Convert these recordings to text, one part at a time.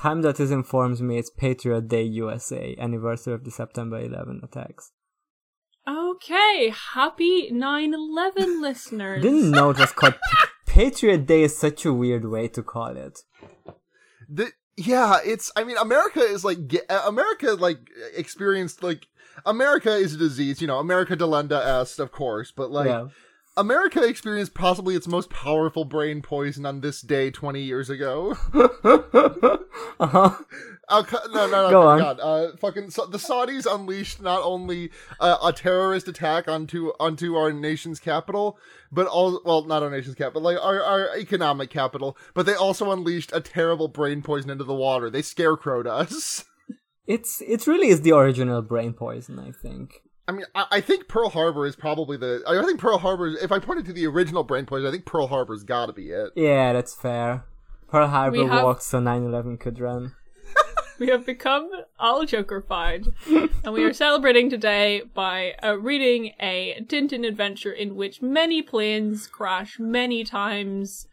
Time.is informs me it's Patriot Day USA, anniversary of the September 11 attacks. Okay, happy 9/11 listeners. Didn't know it was called Patriot Day. Is such a weird way to call it. The, yeah, it's. I mean, America is like uh, America like experienced like America is a disease. You know, America delenda est, of course, but like. yeah. America experienced possibly its most powerful brain poison on this day 20 years ago. uh-huh. No, no, no, Go on. God. Uh, fucking so- the Saudis unleashed not only uh, a terrorist attack onto onto our nation's capital, but all well, not our nation's capital, but like our, our economic capital, but they also unleashed a terrible brain poison into the water. They scarecrowed us. It's it really is the original brain poison, I think. I mean, I, I think Pearl Harbor is probably the. I think Pearl Harbor. If I pointed to the original brain poison, I think Pearl Harbor's got to be it. Yeah, that's fair. Pearl Harbor We have- walks so 9/11 could run. We have become all Jokerfied, and we are celebrating today by uh, reading a Tintin adventure in which many planes crash many times.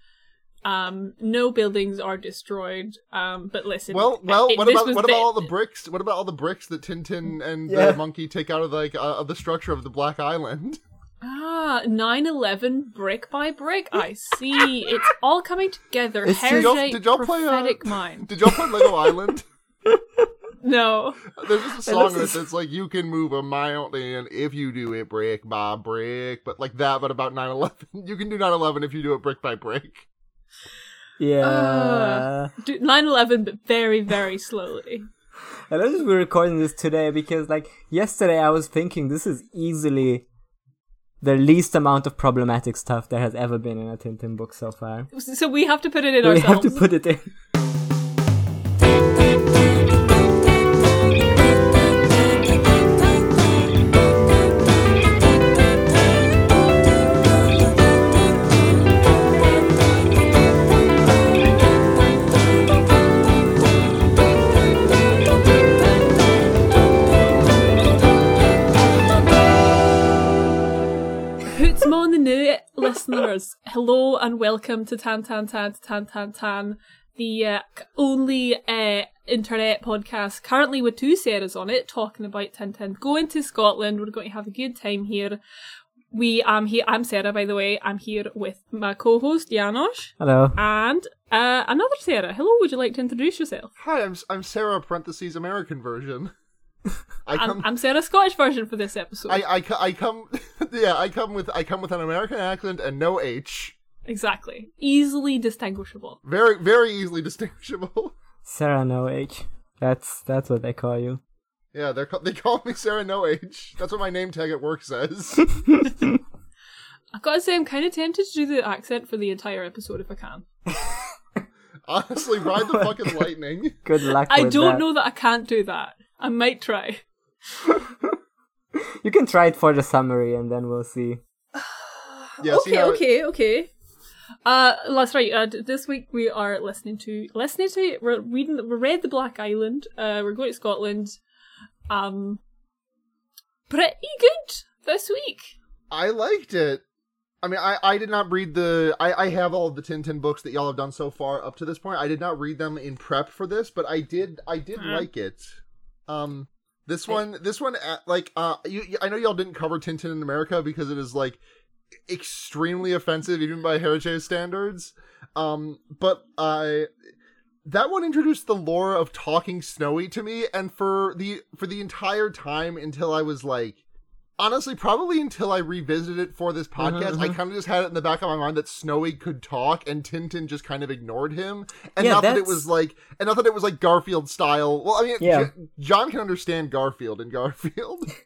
Um, no buildings are destroyed. Um, but listen, Well, well, it- what about was what the- about all the bricks? What about all the bricks that Tintin and Yeah. the monkey take out of like uh, of the structure of the Black Island? Ah, 9-11 brick by brick. I see. It's all coming together. It's just- Did y'all- did y'all play, uh, prophetic mind. Did y'all play Lego Island? No. There's just a song this that is- says like you can move a mountain if you do it brick by brick, but like that, but about 9/11. You can do 9/11 if you do it brick by brick. Yeah. Uh. 9-11, but very, very slowly. I just we're recording this today because like yesterday I was thinking this is easily the least amount of problematic stuff there has ever been in a Tintin book so far. So we have to put it in we ourselves. have to put it in. Listeners. Hello and welcome to Tan Tan Tan Tan Tan Tan, the uh, only uh, internet podcast currently with two Sarahs on it, talking about Tintin. Going to Scotland, we're going to have a good time here. We am here. I'm Sarah, by the way. I'm here with my co-host Janos Hello. and uh, another Sarah. Hello. Would you like to introduce yourself? Hi, I'm I'm Sarah parentheses American version. I I'm, come I'm Sarah Scottish version for this episode. I, I, I come yeah, I come with I come with an American accent and no H. exactly. Easily distinguishable. Very very easily distinguishable. Sarah No H. That's that's what they call you. Yeah, they they call me Sarah No H. That's what my name tag at work says. I've got to say, I'm kind of tempted to do the accent for the entire episode if I can. Honestly, ride the fucking lightning. Good luck. I don't that. know that I can't do that. I might try. You can try it for the summary and then we'll see. Yeah, see okay, it- okay, okay. Uh, that's right. Uh, this week we are listening to listening to we're reading we read the Black Island. Uh, we're going to Scotland. Um, pretty good this week. I liked it. I mean, I, I did not read the. I, I have all of the Tintin books that y'all have done so far up to this point. I did not read them in prep for this, but I did. I did Uh. like it. Um, this one, this one, uh, like, uh, you, I know y'all didn't cover Tintin in America because it is like extremely offensive even by Hergé standards. Um, but I. that one introduced the lore of talking snowy to me and for the for the entire time until i was like honestly probably until i revisited it for this podcast i mhm. kind of just had it in the back of my mind that snowy could talk and tintin just kind of ignored him and Yeah, not that it was like and not that it was like garfield style well i mean Yeah. J- john can understand garfield and garfield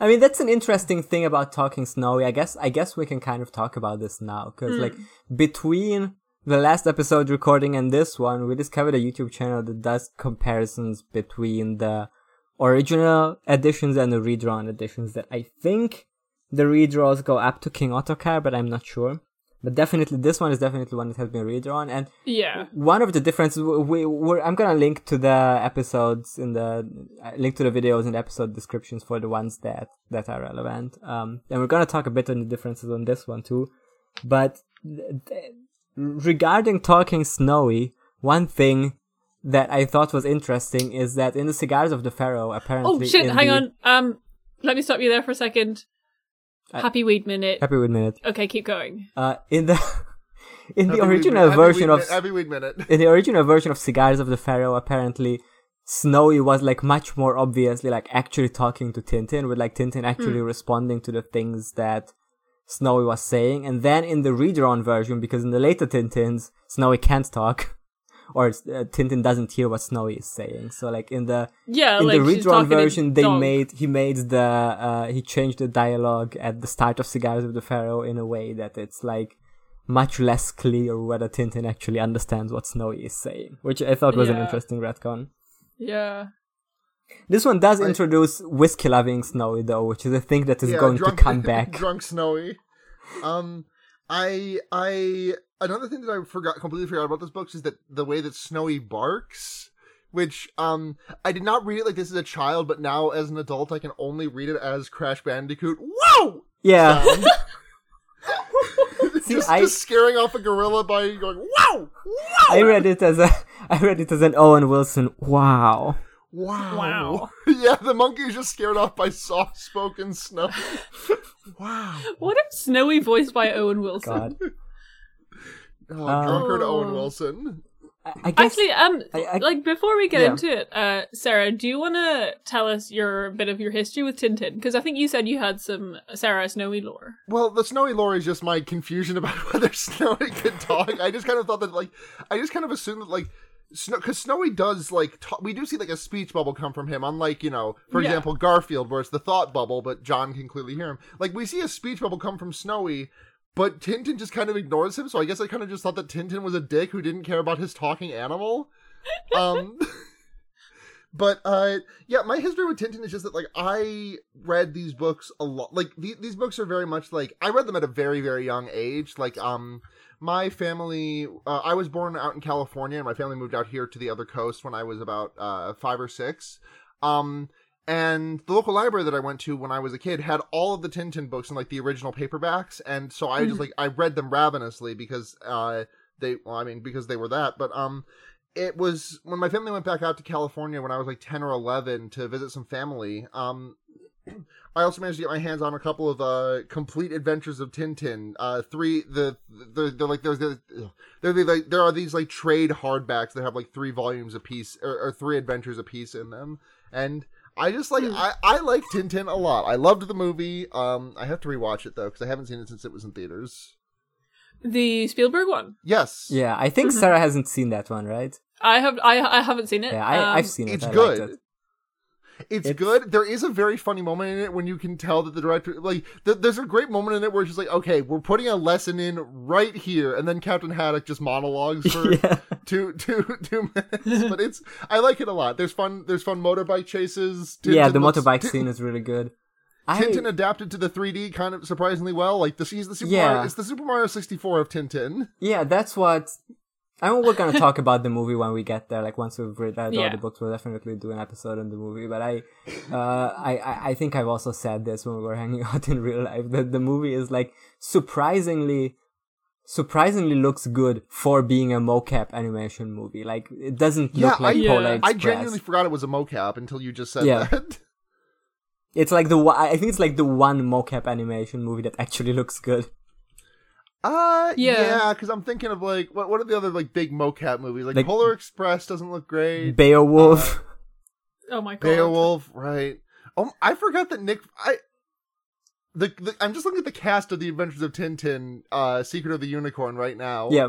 I mean, that's an interesting thing about talking snowy. I guess I guess we can kind of talk about this now because like between the last episode recording and this one, we discovered a YouTube channel that does comparisons between the original editions and the redrawn editions. That I think the redraws go up to King Ottokar, but I'm not sure. But definitely, this one is definitely one that has been redrawn, and Yeah. one of the differences we, we I'm gonna link to the episodes in the uh, link to the videos in the episode descriptions for the ones that that are relevant. Um, and we're gonna talk a bit on the differences on this one too. But th- th- regarding talking snowy, one thing that I thought was interesting is that in the Cigars of the Pharaoh, apparently. Oh shit! Hang the- on. Um, let me stop you there for a second. Uh, Happy weed minute. Happy with minute. Okay, keep going. Uh, in the in the Happy Weed original Minute- Happy version Weed of Minute- Happy Weed Minute. in the original version of Cigars of the Pharaoh, apparently Snowy was like much more obviously like actually talking to Tintin, with like Tintin actually responding to the things that Snowy was saying. And then in the redrawn version, because in the later Tintins, Snowy can't talk, or uh, Tintin doesn't hear what Snowy is saying. So like in the Yeah, in like the redrawn version, they dog. made he made the uh, he changed the dialogue at the start of Cigars of the Pharaoh in a way that it's like much less clear whether Tintin actually understands what Snowy is saying, which I thought was an interesting retcon. Yeah. This one does I- introduce whiskey loving Snowy though, which is a thing that is Yeah, going drunk- to come back. drunk snowy. Um, I I another thing that I forgot completely forgot about this book is that the way that Snowy barks, which um I did not read it like this as a child, but now as an adult I can only read it as Crash Bandicoot. Whoa! yeah. See, just, I- just scaring off a gorilla by going wow, wow, I read it as a I read it as an Owen Wilson. Wow. Wow, Wow. yeah, the monkey is just scared off by soft-spoken snow. wow. What if Snowy voiced by Owen Wilson? God. Oh, Um, drunkard Owen Oh. Wilson. I, I guess Actually, um, I- I- like before we get Yeah. into it, uh, Sarah, do you want to tell us your bit of your history with Tintin? Because I think you said you had some Sarah Snowy lore. Well, the Snowy lore is just my confusion about whether Snowy could talk. I just kind of thought that, like, I just kind of assumed that, like, Snow, because Snowy does like ta- we do see like a speech bubble come from him, unlike you know, for Yeah. example, Garfield, where it's the thought bubble, but John can clearly hear him. Like we see a speech bubble come from Snowy, but Tintin just kind of ignores him. So I guess I kind of just thought that Tintin was a dick who didn't care about his talking animal. Um, but uh, yeah, my history with Tintin is just that like I read these books a lot. Like the- these books are very much like I read them at a very very young age. Like um my family uh, i was born out in california and my family moved out here to the other coast when i was about uh, five or six. Um, and the local library that i went to when i was a kid had all of the tintin books in like the original paperbacks. And so i just like i read them ravenously because uh, they well i mean because they were that. But um it was when my family went back out to california when i was like 10 or 11 to visit some family um I also managed to get my hands on a couple of uh, complete adventures of Tintin. Uh, three, the, the they're like there's the there like there are these like trade hardbacks that have like three volumes a piece or, or three adventures a piece in them, and I just like I I like Tintin a lot. I loved the movie. Um, I have to rewatch it though because I haven't seen it since it was in theaters. The Spielberg one. Yes, yeah, I think Sarah hasn't seen that one, right? I have. I I haven't seen it. Yeah, I, Um, I've seen it. it's I good. it. It's, It's- good. There is a very funny moment in it when you can tell that the director, like, th- there's a great moment in it where she's like, "Okay, we're putting a lesson in right here," and then Captain Haddock just monologues for yeah. two, two, two minutes. But it's, I like it a lot. There's fun. There's fun motorbike chases. yeah, the looks- motorbike scene is really good. I, Tintin adapted to the 3D kind of surprisingly well. Like the he's the Super Yeah. Mario, it's the Super Mario 64 of Tintin. yeah, that's what. I mean, we're gonna talk about the movie when we get there. Like once we've read all Yeah. the books, we'll definitely do an episode on the movie. But I, uh, I, I, I think I've also said this when we were hanging out in real life that the movie is like surprisingly, surprisingly looks good for being a mocap animation movie. Like it doesn't Yeah, look like I- Polar Yeah. Express. I genuinely forgot it was a mocap until you just said Yeah. that. It's like the one, I think it's like the one mocap animation movie that actually looks good. Uh, Yeah. yeah, because I'm thinking of like what what are the other like big mocap movies? Like, Like- Polar Express doesn't look great. Beowulf. Oh my god. Beowulf, right? Oh, I forgot that Nick. I the, the I'm just looking at the cast of the Adventures of Tintin, uh, Secret of the Unicorn right now. yeah,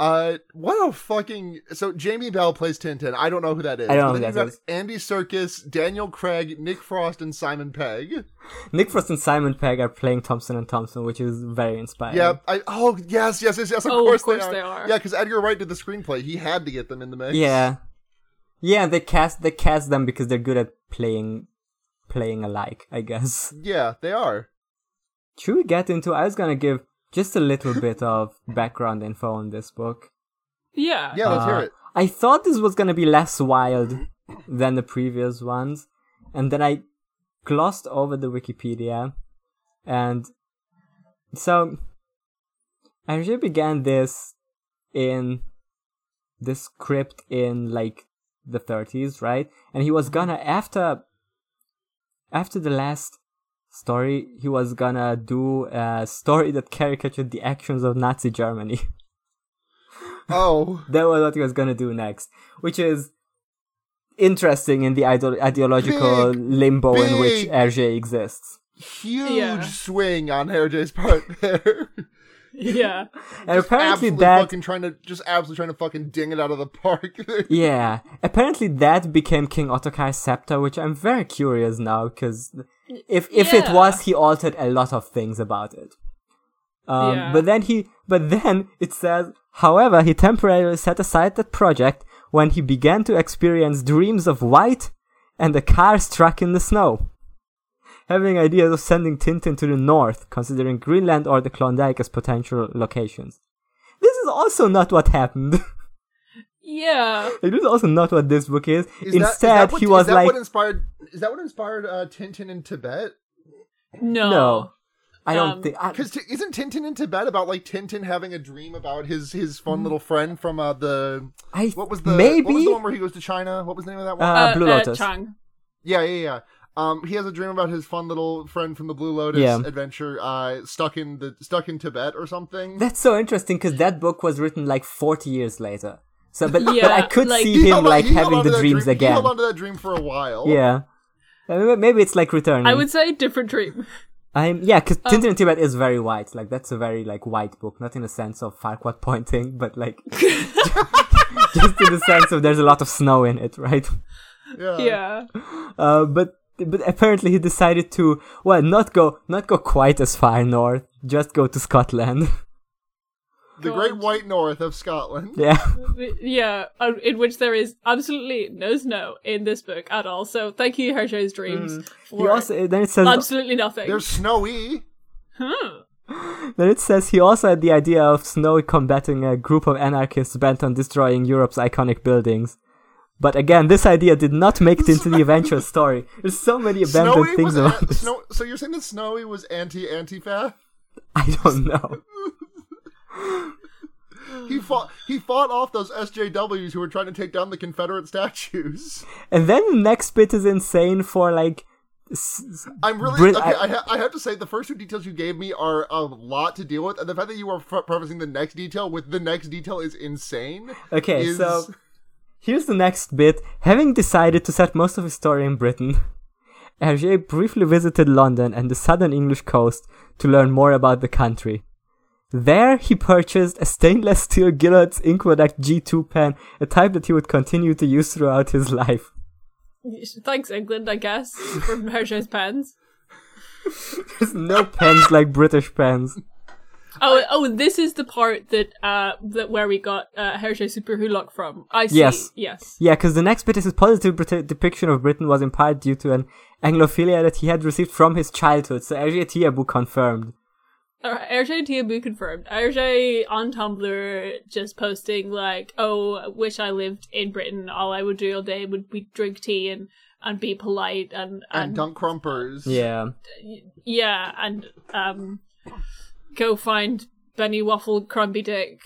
Uh, what a fucking so Jamie Bell plays Tintin. I don't know who that is. I don't know who then that you've got is. Andy Serkis, Daniel Craig, Nick Frost, and Simon Pegg. Nick Frost and Simon Pegg are playing Thompson and Thompson, which is very inspiring. Yeah. I oh yes yes yes yes. Of Oh, of course, course they, they are. are. Yeah, because Edgar Wright did the screenplay. He had to get them in the mix. Yeah. Yeah, they cast they cast them because they're good at playing playing alike, I guess. Yeah, they are. Should we get into I was gonna give just a little bit of background info on this book. Yeah. Yeah, let's hear Uh, it. I thought this was gonna be less wild than the previous ones, and then I glossed over the Wikipedia, and so I actually began this in this script in like the 30s, right? And he was gonna after after the last story, he was gonna do a story that caricatured the actions of Nazi Germany. Oh, that was what he was gonna do next, which is interesting in the ide- ideological Big, limbo in which big. Hergé exists. huge Yeah. swing on Hergé's part there. Yeah. And apparently that fucking trying to just absolutely trying to fucking ding it out of the park. Yeah, apparently that became King Ottokar's scepter, which I'm very curious now because if if it was, he altered a lot of things about it. Um, Yeah. But then he, but then it says, however, he temporarily set aside that project when he began to experience dreams of white and a car struck in the snow. Having ideas of sending Tintin to the north, considering Greenland or the Klondike as potential locations. This is also not what happened. Yeah. It is also not what this book is. Is that- is Instead, that what- he was is that like, what inspired is that what inspired uh, Tintin in Tibet? No. no, I don't Um, think. Because t- isn't Tintin in Tibet about like Tintin having a dream about his his fun little friend from uh, the I what was the maybe what was the one where he goes to China? What was the name of that one? Uh, Blue Lotus. Chang. yeah, yeah, yeah. Um, he has a dream about his fun little friend from the Blue Lotus Yeah. adventure, uh, stuck in the stuck in Tibet or something. that's so interesting because that book was written like forty years later. So, but, but I could like- see him held on- like having the dreams dream- He again. held on to that dream for a while. Yeah, maybe it's like returning. I would say different dream. I'm yeah, because Um, Tintin in Tibet is very white. Like that's a very like white book, not in the sense of Farquaad pointing, but like just in the sense of there's a lot of snow in it, right? Yeah. Yeah. Uh, but but apparently he decided to well not go not go quite as far north, just go to Scotland. The Great White North of Scotland. yeah. Yeah, uh, in which there is absolutely no snow in this book at all. So thank you, Hergé's Dreams, for He also then it says absolutely nothing. There's snowy. Huh. then it says he also had the idea of Snowy combating a group of anarchists bent on destroying Europe's iconic buildings. But again, this idea did not make it into the eventual story. There's so many abandoned Snowy things about a- this. Snow- so you're saying that Snowy was anti Antifa? I don't know. He fought he fought off those SJWs who were trying to take down the Confederate statues. And then the next bit is insane for like. I'm really Brit- okay. I- I, ha- I have to say the first two details you gave me are a lot to deal with, and the fact that you are f- prefacing the next detail with the next detail is insane. Okay, is- so here's the next bit. Having decided to set most of his story in Britain, Hergé briefly visited London and the southern English coast to learn more about the country. There, he purchased a stainless steel Gillott's Inqueduct G2 pen, a type that he would continue to use throughout his life. Thanks, England, I guess, for Hergé's pens. There's no pens like British pens. Oh, oh, this is the part that uh that where we got uh, Hergé Superwholock from. I see. Yes. Yes. Yeah, because the next bit is his positive Brit- depiction of Britain was in part due to an Anglophilia that he had received from his childhood, so Hergé Tiabu confirmed. Alright, Hergé Tiabu confirmed. Hergé on Tumblr just posting like, "Oh, wish I lived in Britain. All I would do all day would be drink tea and and be polite and and and, dunk crumpers. Yeah. yeah, and um, go find Benny Waffle Crumbly Dick.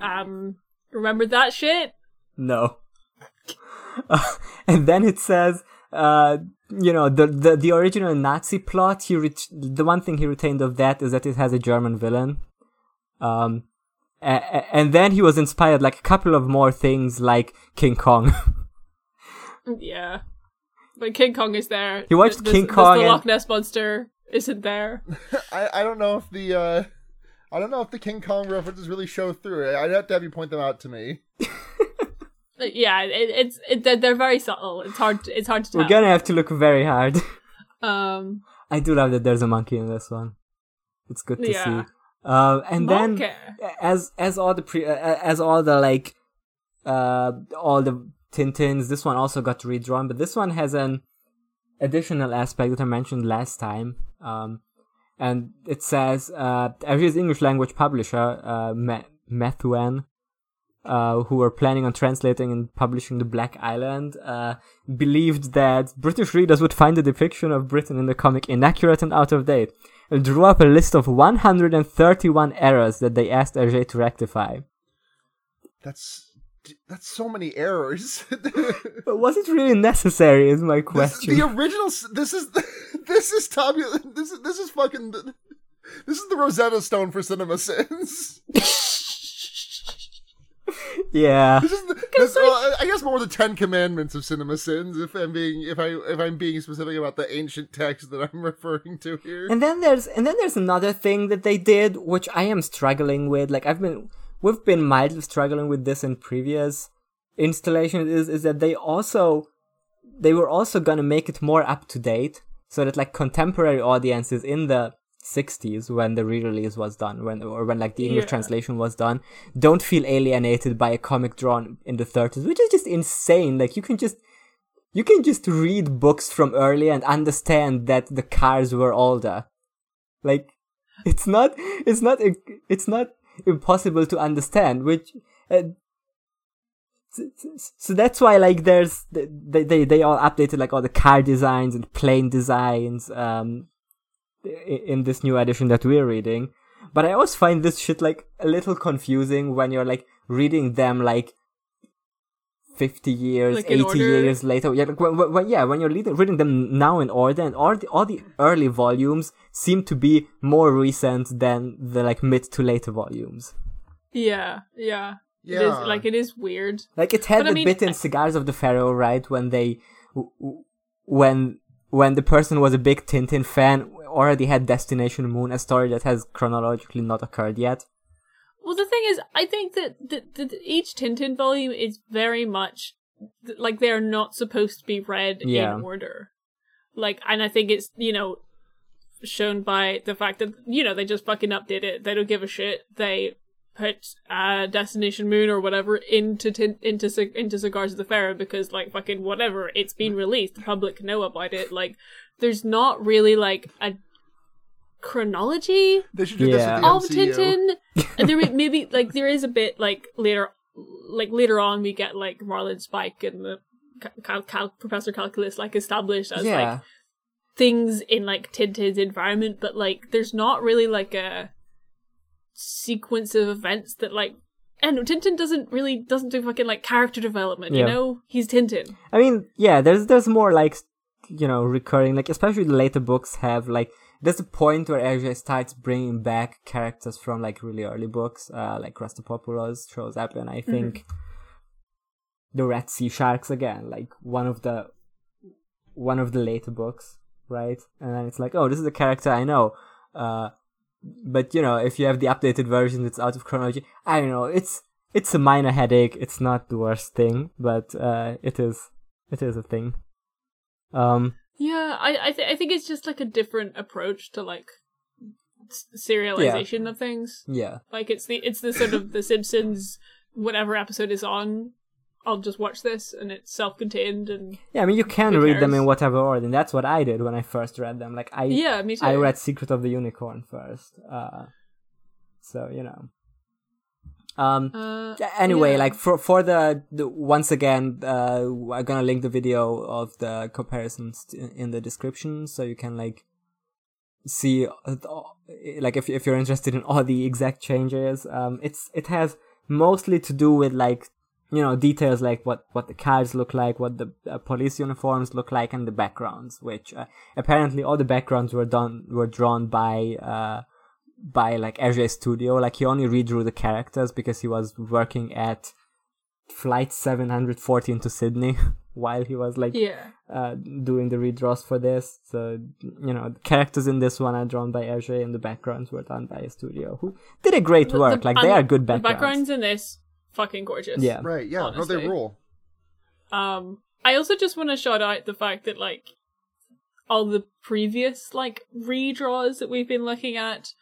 Um, remember that shit? No. and then it says, uh, you know, the, the, the original Nazi plot, he ret- the one thing he retained of that is that it has a German villain. Um, a- a- and then he was inspired like a couple of more things like King Kong. Yeah, but King Kong is there. He watched Does- King does Kong The Loch Ness monster isn't there. I, I don't know if the uh, I don't know if the King Kong references really show through. I'd have to have you point them out to me. yeah, it, it's it, they're, very subtle. It's hard. It's hard to tell. We're gonna have to look very hard. Um, I do love that there's a monkey in this one. It's good to Yeah. see. Uh, and then as as all the pre uh, as all the like uh all the Tintins, this one also got redrawn, but this one has an additional aspect that I mentioned last time. Um, and it says uh, English language publisher, uh, Me- Methuen, uh, who were planning on translating and publishing The Black Island, uh, believed that British readers would find the depiction of Britain in the comic inaccurate and out of date, and drew up a list of 131 errors that they asked Hergé to rectify. That's That's so many errors. But was it really necessary? Is my This- question. the original. This is this is Tommy. This is this is fucking. This is the Rosetta Stone for Cinema Sins. yeah. This is the, this, well, I guess more the Ten Commandments of Cinema Sins. If I'm being if I if I'm being specific about the ancient text that I'm referring to here. And then there's and then there's another thing that they did, which I am struggling with. Like I've been, we've been mildly struggling with this in previous installations. Is is that they also, they were also gonna make it more up to date, so that like contemporary audiences in the 60s when the re-release was done when or when like the english Yeah. translation was done. Don't feel alienated by a comic drawn in the 30s which is just insane. Like you can just you can just read books from early and understand that the cars were older. Like it's not it's not it's not impossible to understand which uh, so- so that's why like there's they, they they all updated like all the car designs and plane designs um in this new edition that we're reading but i always find this shit like a little confusing when you're like reading them like 50 years Like, 80 order? years later yeah like when, when, when- yeah when you're reading, reading them now in order and all the, all the early volumes seem to be more recent than the like mid to later volumes Yeah, yeah. It is Yeah. like it is weird. Like it had But I the mean- bit in Cigars of the Pharaoh, right? When they, w- w- when when the person was a big Tintin fan, already had Destination Moon, a story that has chronologically not occurred yet. Well, the thing is, I think that, that, that each Tintin volume is very much like they are not supposed to be read Yeah. in order. Like, and I think it's you know shown by the fact that you know they just fucking update it. They don't give a shit. They put uh Destination Moon or whatever into tin- into into Cigars of the Pharaoh because like fucking whatever. It's been released. The public know about it. Like, there's not really like a chronology They should do Yeah. this of with the MCU. Tintin. there maybe like there is a bit like later, like later on we get like Marlinspike and the cal- cal- Professor Calculus like established as yeah, like things in like Tintin's environment, but like there's not really like a sequence of events that like. And Tintin doesn't really doesn't do fucking like character development, you know? He's Tintin. I mean, yeah, there's there's more like you know recurring, like especially the later books have like there's a point where Hergé starts bringing back characters from like really early books, uh, like Rastapopoulos shows up, and I think the Red Sea Sharks again, like one of the one of the later books, right? And then it's like, oh, this is a character I know. Uh, but you know, if you have the updated version that's out of chronology, I don't know. It's it's a minor headache. It's not the worst thing, but uh, it is it is a thing. Um, Yeah, I I, th- I think it's just like a different approach to like s- serialization of things. yeah, Like it's the it's the sort of the Simpsons whatever episode is on. I'll just watch this and it's self-contained and yeah. I mean, you can read them in whatever order, and that's what I did when I first read them. Like I yeah, me too. I read Secret of the Unicorn first. Uh, so you know. Um, Uh, anyway yeah. like for for the, the once again uh i'm gonna link the video of the comparisons t- in the description so you can like see uh, th- like if, if you're interested in all the exact changes um it's it has mostly to do with like you know details like what what the cars look like what the uh, police uniforms look like and the backgrounds which uh, apparently all the backgrounds were done were drawn by uh by like Hergé Studio. Like he only redrew the characters because he was working at flight 714 to Sydney while he was like yeah. uh, doing the redraws for this. So you know, the characters in this one are drawn by Hergé and the backgrounds were done by a studio who did a great The- the- work. like they are good The backgrounds. backgrounds in this fucking gorgeous. Yeah. Right, yeah. No, they Honestly. rule. Um, I also just want to shout out the fact that like all the previous like redraws that we've been looking at,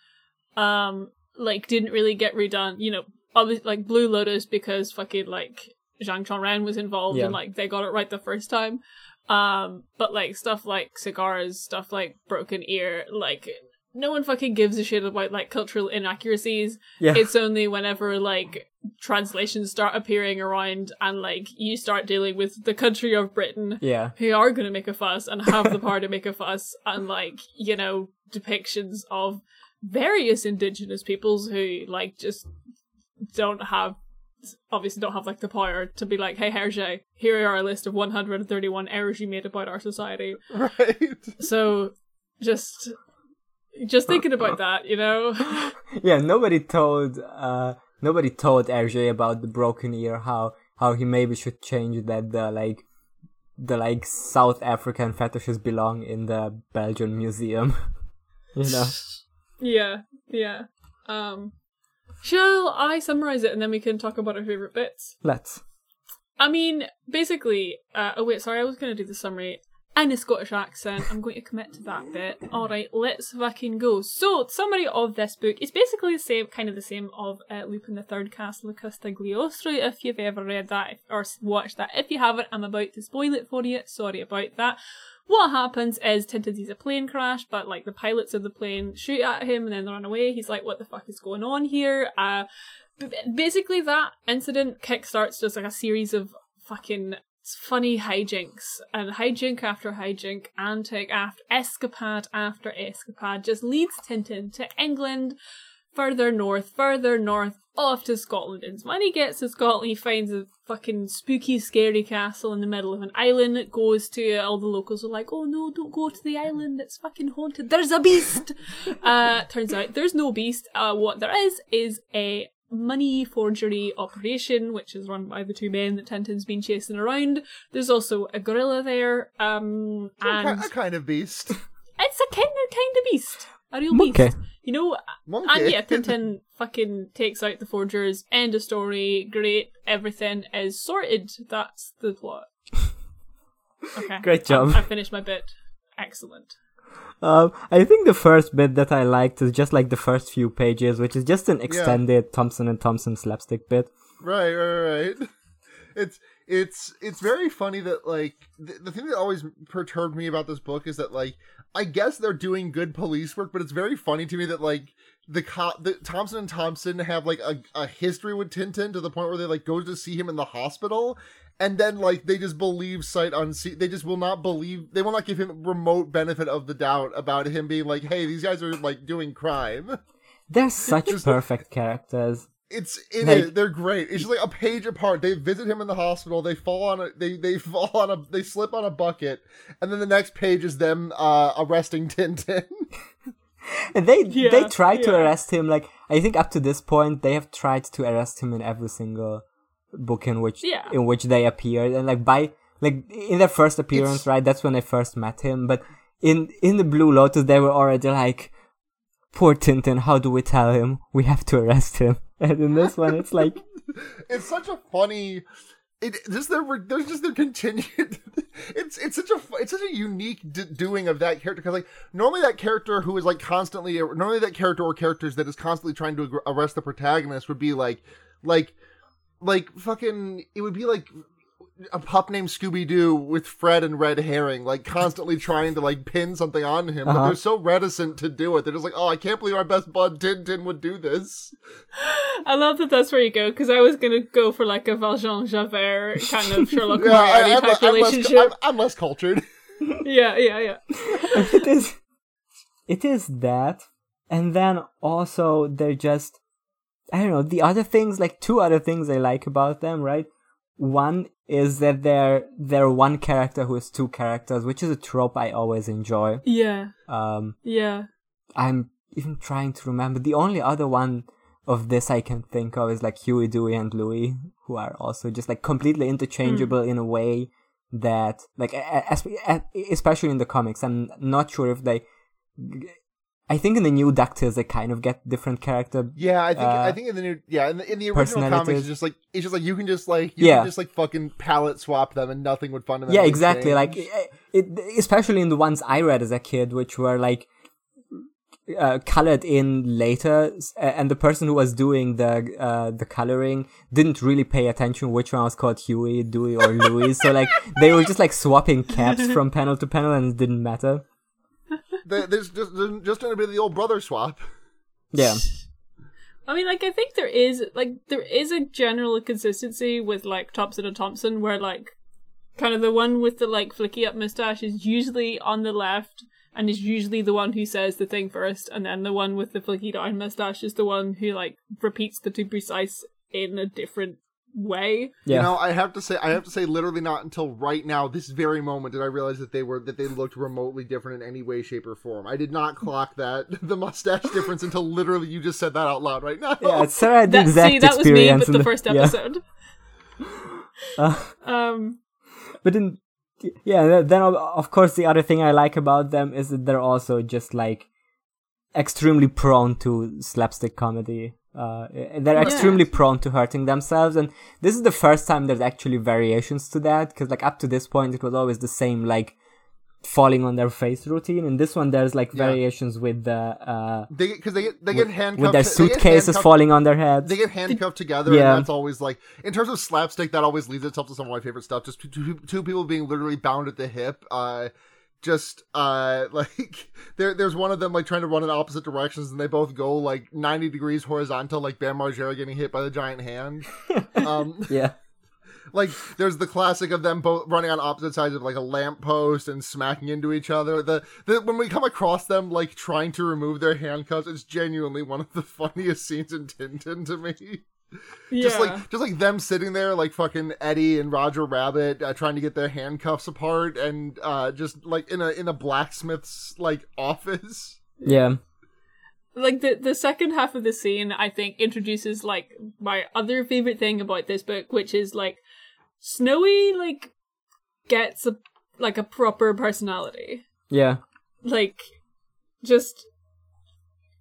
um, like didn't really get redone. You know, obviously like Blue Lotus because fucking like Zhang Chongren was involved Yeah. and like they got it right the first time. Um, but like stuff like cigars, stuff like Broken Ear, like no one fucking gives a shit about like cultural inaccuracies Yeah. it's only whenever like translations start appearing around and like you start dealing with the country of Britain yeah. who are going to make a fuss and have the power to make a fuss and like you know depictions of various indigenous peoples who like just don't have obviously don't have like the power to be like, "Hey, Hergé, here are a list of 131 errors you made about our society." Right. So, just just thinking about that, you know. yeah, nobody told uh nobody told Hergé about the broken ear how how he maybe should change that the like the like South African fetishes belong in the Belgian museum. you know. Yeah, yeah. Um, shall I summarize it and then we can talk about our favorite bits? Let's. I mean, basically, uh, oh wait, sorry, I was going to do the summary in a Scottish accent. I'm going to commit to that bit. Alright, let's fucking go. So, summary of this book is basically the same, kind of the same of uh, Lupin the Third Castle of Castigliostro, if you've ever read that or watched that. If you haven't, I'm about to spoil it for you. Sorry about that. What happens is Tintin sees a plane crash, but like the pilots of the plane shoot at him and then they run away. He's like, what the fuck is going on here? Uh, basically that incident kickstarts just like a series of fucking funny hijinks and hijink after hijink, antic after escapade after escapade just leads Tintin to England, further north, further north, off to Scotland. And when he gets to Scotland, he finds a fucking spooky, scary castle in the middle of an island. It goes to all the locals are like, "Oh no, don't go to the island. It's fucking haunted. There's a beast." uh, turns out there's no beast. Uh, what there is is a money forgery operation, which is run by the two men that Tintin's been chasing around. There's also a gorilla there, um, and a kind of beast. it's a kind of kind of beast, a real Monkey. beast. You know, Monkey. and yeah, Tintin fucking takes out the forgers. End of story. Great. Everything is sorted. That's the plot. Okay. Great job. I, I finished my bit. Excellent. Um, I think the first bit that I liked is just like the first few pages, which is just an extended Thompson and Thompson slapstick bit. Right, right, right. It's it's it's very funny that like the, the thing that always perturbed me about this book is that like I guess they're doing good police work, but it's very funny to me that like the cop, the Thompson and Thompson have like a, a history with Tintin to the point where they like go to see him in the hospital, and then like they just believe sight unseen. They just will not believe. They will not give him remote benefit of the doubt about him being like, hey, these guys are like doing crime. They're such perfect characters. It's in it Like- is. They're great. It's just like a page apart. They visit him in the hospital. They fall on a they they fall on a they slip on a bucket, and then the next page is them uh arresting Tintin. And they Yeah, they try to arrest him. Like I think up to this point, they have tried to arrest him in every single book in which Yeah. in which they appeared. And like by like in their first appearance, It's- right? That's when I first met him. But in in the Blue Lotus, they were already like, "Poor Tintin, how do we tell him we have to arrest him?" And in this one, it's like, it's such a funny. It just their there's just their continued. It's it's such a it's such a unique d- doing of that character because like normally that character who is like constantly normally that character or characters that is constantly trying to arrest the protagonist would be like like like fucking it would be like a pup named Scooby Doo with Fred and Red Herring, like constantly trying to like pin something on him, but Uh-huh. they're so reticent to do it. They're just like, oh, I can't believe our best bud Tintin would do this. I love that that's where you go because I was gonna go for like a Valjean Javert kind of Sherlock Yeah, Moriarty am type I'm, less, relationship. I'm, I'm less cultured. Yeah, yeah, yeah. it is it is that and then also they're just i don't know the other things like two other things i like about them right one is that they're they're one character who is two characters which is a trope i always enjoy. Yeah, um yeah. i'm even trying to remember. The only other one of this i can think of is like huey dewey and louie who are also just like completely interchangeable in a way that like a- a- as- a- especially in the comics. I'm not sure if they i think in the new ducktales they kind of get different character Yeah, I think I Uh, think in the new yeah in the, in the original comics it's just like it's just like you can just like you Yeah. can just like fucking palette swap them and nothing would fundamentally yeah exactly change. like it, it especially in the ones i read as a kid which were like uh, colored in later and the person who was doing the uh, the coloring didn't really pay attention which one was called Huey, Dewey or Louie so like they were just like swapping caps from panel to panel and it didn't matter there's just there's just gonna be the old brother swap. yeah I mean, like, I think there is like there is a general consistency with like Thompson and Thompson, where like kind of the one with the like flicky up mustache is usually on the left and is usually the one who says the thing first, and then the one with the flicky down mustache is the one who like repeats the to precise in a different way. Yeah. You know, I have to say, I have to say, literally not until right now, this very moment, did I realize that they were that they looked remotely different in any way, shape, or form. I did not clock that the mustache difference until literally you just said that out loud right now. yeah, Sarah had the That, exact see, that was me experience. with in the first yeah. episode. Uh, Um, but then, yeah, then of- of course the other thing I like about them is that they're also just like extremely prone to slapstick comedy. Uh, they're Yeah. extremely prone to hurting themselves, and this is the first time there's actually variations to that. Because like up to this point, it was always the same like falling on their face routine. In this one, there's like Yeah. variations with the uh They because they get they get handcuffed with their suitcases falling on their heads. They get handcuffed together, Yeah. and that's always like in terms of slapstick. That always leads itself to some of my favorite stuff. Just two, two, two people being literally bound at the hip. Uh, just uh, like there, there's one of them like trying to run in opposite directions, and they both go like 90 degrees horizontal, like Bam Margera getting hit by the giant hand. um, yeah, like there's the classic of them both running on opposite sides of like a lamppost and smacking into each other. The, the when we come across them like trying to remove their handcuffs, it's genuinely one of the funniest scenes in Tintin to me. Yeah. Just like just like them sitting there like fucking Eddie and Roger Rabbit uh, trying to get their handcuffs apart and uh just like in a in a blacksmith's like office. yeah, like the the second half of the scene i think introduces like my other favorite thing about this book which is like snowy like gets a like a proper personality yeah, like just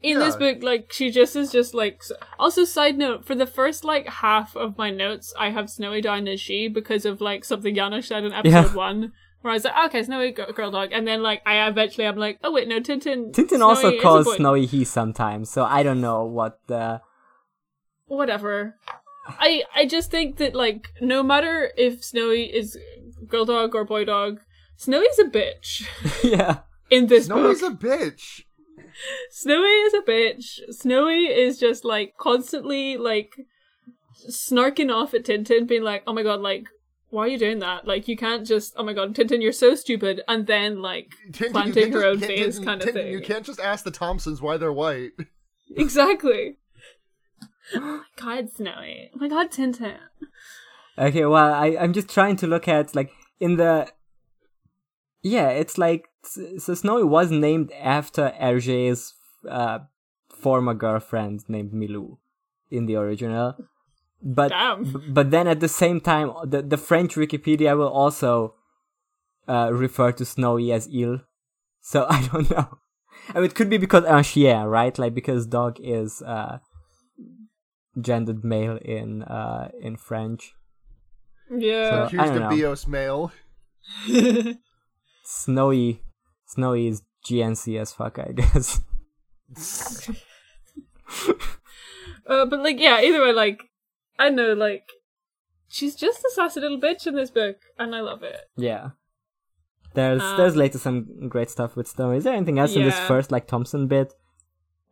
in this book like she just is just like s- also side note for the first like half of my notes i have snowy down as she because of like something Janusz said in episode Yeah. one where i was like okay snowy g- girl dog and then like i eventually i'm like oh wait no tintin Tintin also Snowy is a calls. Snowy he sometimes, so I don't know what the whatever. I I just think that like no matter if Snowy is girl dog or boy dog, Snowy's a bitch yeah. in this Snowy's book. a bitch. Snowy is a bitch. Snowy is just like constantly like snarking off at Tintin, being like, "Oh my god, like." Why are you doing that? Like, you can't just, oh my god, Tintin, you're so stupid, and then, like, Tintin, you planting can't her just- own can't- face Tintin- kind of Tintin, thing. You can't just ask the Thompsons why they're white. Exactly. oh my god, Snowy. Oh my god, Tintin. Okay, well, I, I'm just trying to look at, like, in the. Yeah, it's like. So Snowy was named after Hergé's uh, former girlfriend named Milou in the original. But Damn. but then at the same time, the, the French Wikipedia will also uh, refer to Snowy as Il. So I don't know. I mean, it could be because un chien, right? Like because dog is uh, gendered male in uh, in French. Yeah. I Here's don't the know. Bios male. Snowy, Snowy is GNC as fuck, I guess. Uh, but like, yeah, either way, like, I know, like, she's just a sassy little bitch in this book, and I love it. yeah. There's Um, there's later some great stuff with Snowy. Is there anything else in this first like Thompson bit?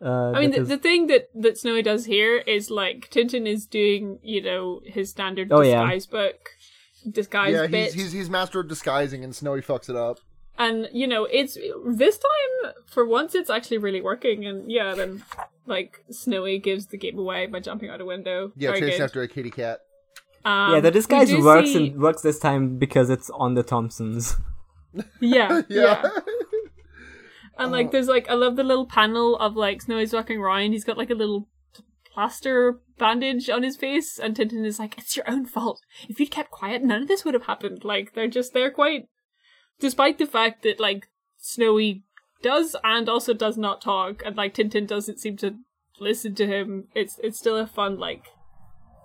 Uh, I mean, the, is- the thing that that Snowy does here is like Tintin is doing, you know, his standard Oh, yeah. disguise book, disguise yeah, bit, he's, he's he's master of disguising, and Snowy fucks it up. And you know, it's this time for once it's actually really working, and yeah, then like Snowy gives the game away by jumping out a window. Yeah, Very chasing good. after a kitty cat. Um, yeah, the disguise works see- and works this time because it's on the Thompsons. yeah, yeah. Yeah. And like, there's like, I love the little panel of like Snowy's walking around. He's got like a little plaster bandage on his face, and Tintin is like, "It's your own fault. If you'd kept quiet, none of this would have happened." Like, they're just they're quite, despite the fact that like Snowy does and also does not talk, and like Tintin doesn't seem to listen to him. It's it's still a fun like.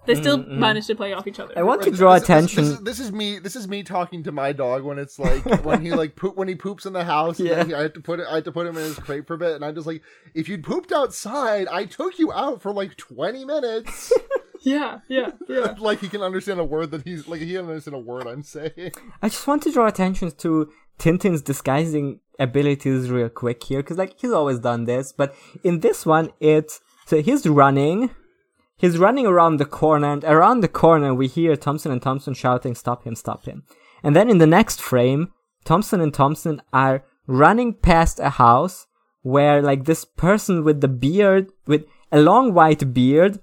They still Mm, mm. manage to play off each other. I want to draw this- this- attention. This, is, this is me. This is me talking to my dog when it's like when he like poop when he poops in the house. and then Yeah. I had to put it. I had to put him in his crate for a bit, and I'm just like, if you'd pooped outside, I took you out for like 20 minutes. Yeah, yeah, yeah. like he can understand a word that he's like he can understand a word I'm saying. I just want to draw attention to Tintin's disguising abilities real quick here, because like he's always done this, but in this one, it's so he's running, he's running around the corner, and around the corner we hear Thompson and Thompson shouting, "Stop him! Stop him!" And then in the next frame, Thompson and Thompson are running past a house where like this person with the beard, with a long white beard,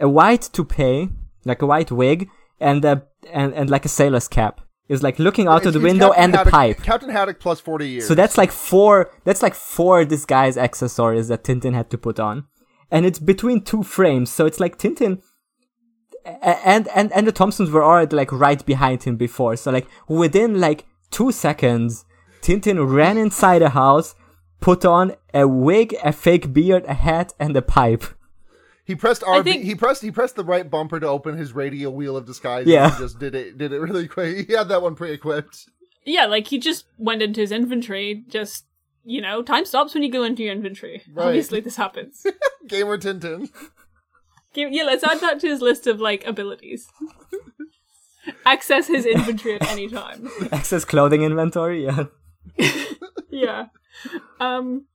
a white toupee, like a white wig, and a and and like a sailor's cap. Is like looking out of the window Captain and the pipe. Captain Haddock plus forty years. So that's like four. That's like four disguise accessories that Tintin had to put on, and it's between two frames. So it's like Tintin, and and and the Thompsons were already like right behind him before. So like within like two seconds, Tintin ran inside a house, put on a wig, a fake beard, a hat, and a pipe. He pressed RB. think- He pressed. He pressed the right bumper to open his radio wheel of disguise. Yeah. and he just did it. Did it really quick. He had that one pre-equipped. Yeah, like he just went into his inventory. Just you know, time stops when you go into your inventory. Right. Obviously, this happens. Gamer Tintin. Give- yeah, let's add that to his list of like abilities. Access his inventory at any time. Access clothing inventory. Yeah. Yeah. Um,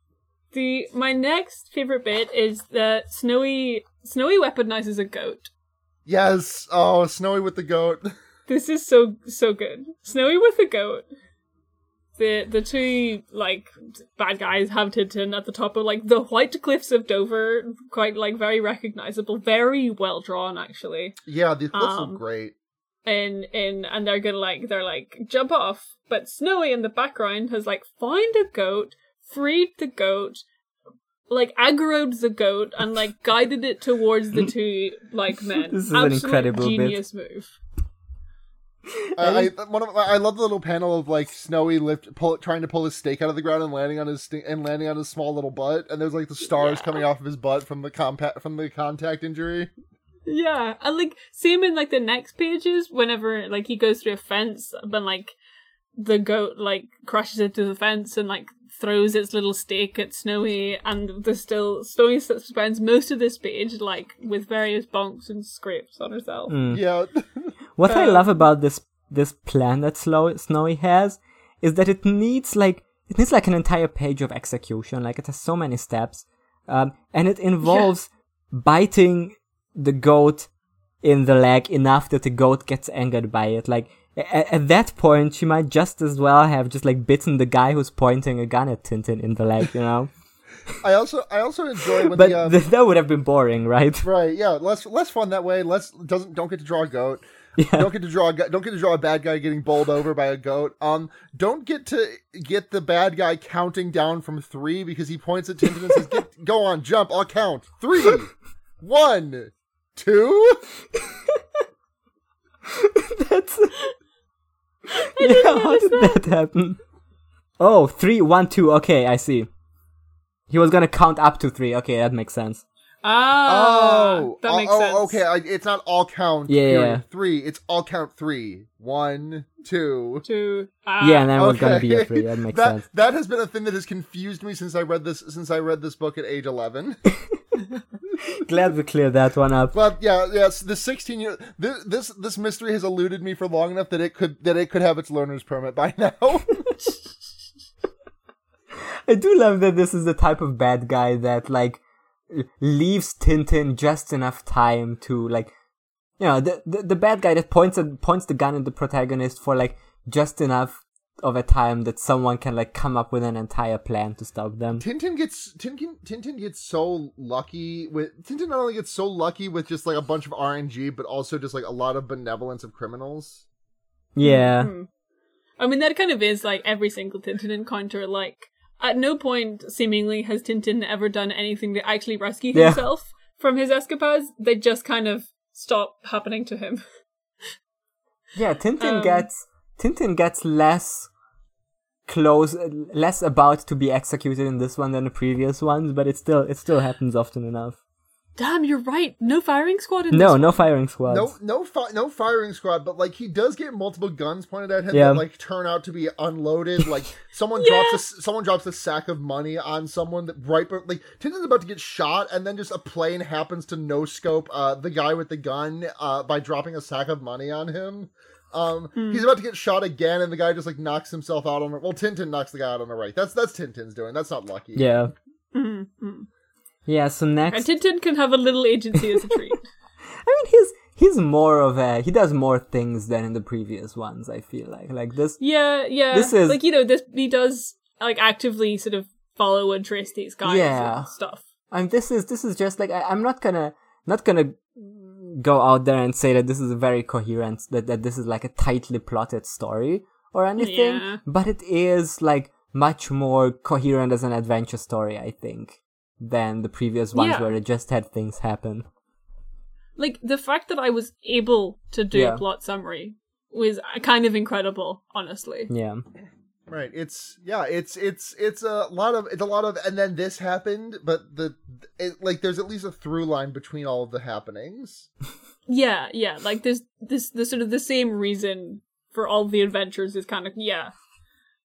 the my next favorite bit is that Snowy Snowy weaponizes a goat. Yes. Oh, Snowy with the goat. This is so so good. Snowy with the goat. The the two like bad guys have Tintin at the top of like the white cliffs of Dover, quite like very recognizable, very well drawn actually. Yeah, these clips Um, look great. And and and they're gonna like they're like jump off, but Snowy in the background has like find a goat, freed the goat, like aggroed the goat, and like guided it towards the two like men. This is an Absolute incredible bit. genius move. Uh, I, I one of I love the little panel of like Snowy lift pull, trying to pull his stake out of the ground and landing on his sti- and landing on his small little butt, and there's like the stars Yeah. coming off of his butt from the compact from the contact injury. Yeah, and like same in like the next pages. Whenever like he goes through a fence, but like the goat like crashes into the fence and like throws its little stake at Snowy, and the still Snowy s- spends most of this page like with various bonks and scrapes on herself. Mm. Yeah, What I Um, love about this this plan that Slow, Snowy has is that it needs like it needs like an entire page of execution. Like it has so many steps, um, and it involves biting the goat in the leg enough that the goat gets angered by it. Like a- at that point, she might just as well have just like bitten the guy who's pointing a gun at Tintin in the leg. You know, I also I also enjoy when but the um, th- that would have been boring, right? right yeah less less fun that way. Less doesn't don't get to draw a goat. Yeah. Don't get to draw a, don't get to draw a bad guy getting bowled over by a goat. Um, don't get to get the bad guy counting down from three because he points at Tintin and says, get, "Go on, jump. I'll count. Three, one, two. That's. Yeah, how did that happen? Oh, three, one, two. Okay, I see. He was gonna count up to three. Okay, that makes sense. Ah, oh, that oh, makes oh, sense. okay. I, it's not all count. Yeah, period. yeah. Three. It's all count three. One, two. To ah, yeah, and then we're gonna be a three. That makes that, sense. That has been a thing that has confused me since I read this since I read this book at age eleven. Glad we cleared that one up. But yeah, yes, the sixteen year this, this this mystery has eluded me for long enough that it could that it could have its learner's permit by now. I do love that this is the type of bad guy that like leaves Tintin just enough time to like, you know, the the, the bad guy that points at, points the gun at the protagonist for like just enough of a time that someone can like come up with an entire plan to stop them. Tintin gets Tintin Tintin gets so lucky with Tintin not only gets so lucky with just like a bunch of RNG, but also just like a lot of benevolence of criminals. Yeah. Hmm. I mean, that kind of is like every single Tintin encounter. Like, at no point, seemingly, has Tintin ever done anything to actually rescue Yeah. himself from his escapades. They just kind of stop happening to him. Yeah, Tintin Um, gets Tintin gets less close, less about to be executed in this one than the previous ones, but it still it still happens often enough. Damn, you're right. No firing squad in No, this. no firing squad No, no, fi- no firing squad, but like he does get multiple guns pointed at him Yeah. that like turn out to be unloaded. Like someone Yeah. drops a s- someone drops a sack of money on someone that right, but like Tintin's about to get shot, and then just a plane happens to no scope uh the guy with the gun uh by dropping a sack of money on him. Um, Hmm. he's about to get shot again, and the guy just like knocks himself out on the. Well, Tintin knocks the guy out on the right. That's that's Tintin's doing. That's not lucky. Yeah, Mhm, mhm. yeah. So next, And next, Tintin can have a little agency as a treat. I mean, he's he's more of a he does more things than in the previous ones. I feel like like this. Yeah, yeah. This is- like you know, this he does like actively sort of follow and trace these guys Yeah. and stuff. I mean, this is this is just like I, I'm not gonna not gonna go out there and say that this is very coherent that, that this is like a tightly plotted story or anything Yeah. but it is like much more coherent as an adventure story i think than the previous ones Yeah. where it just had things happen Like the fact that I was able to do Yeah. a plot summary was uh, kind of incredible, honestly. yeah Right. It's yeah. It's it's it's a lot of it's a lot of and then this happened, but the it, like there's at least a through line between all of the happenings. Yeah, yeah. Like there's this the sort of the same reason for all the adventures is kind of yeah.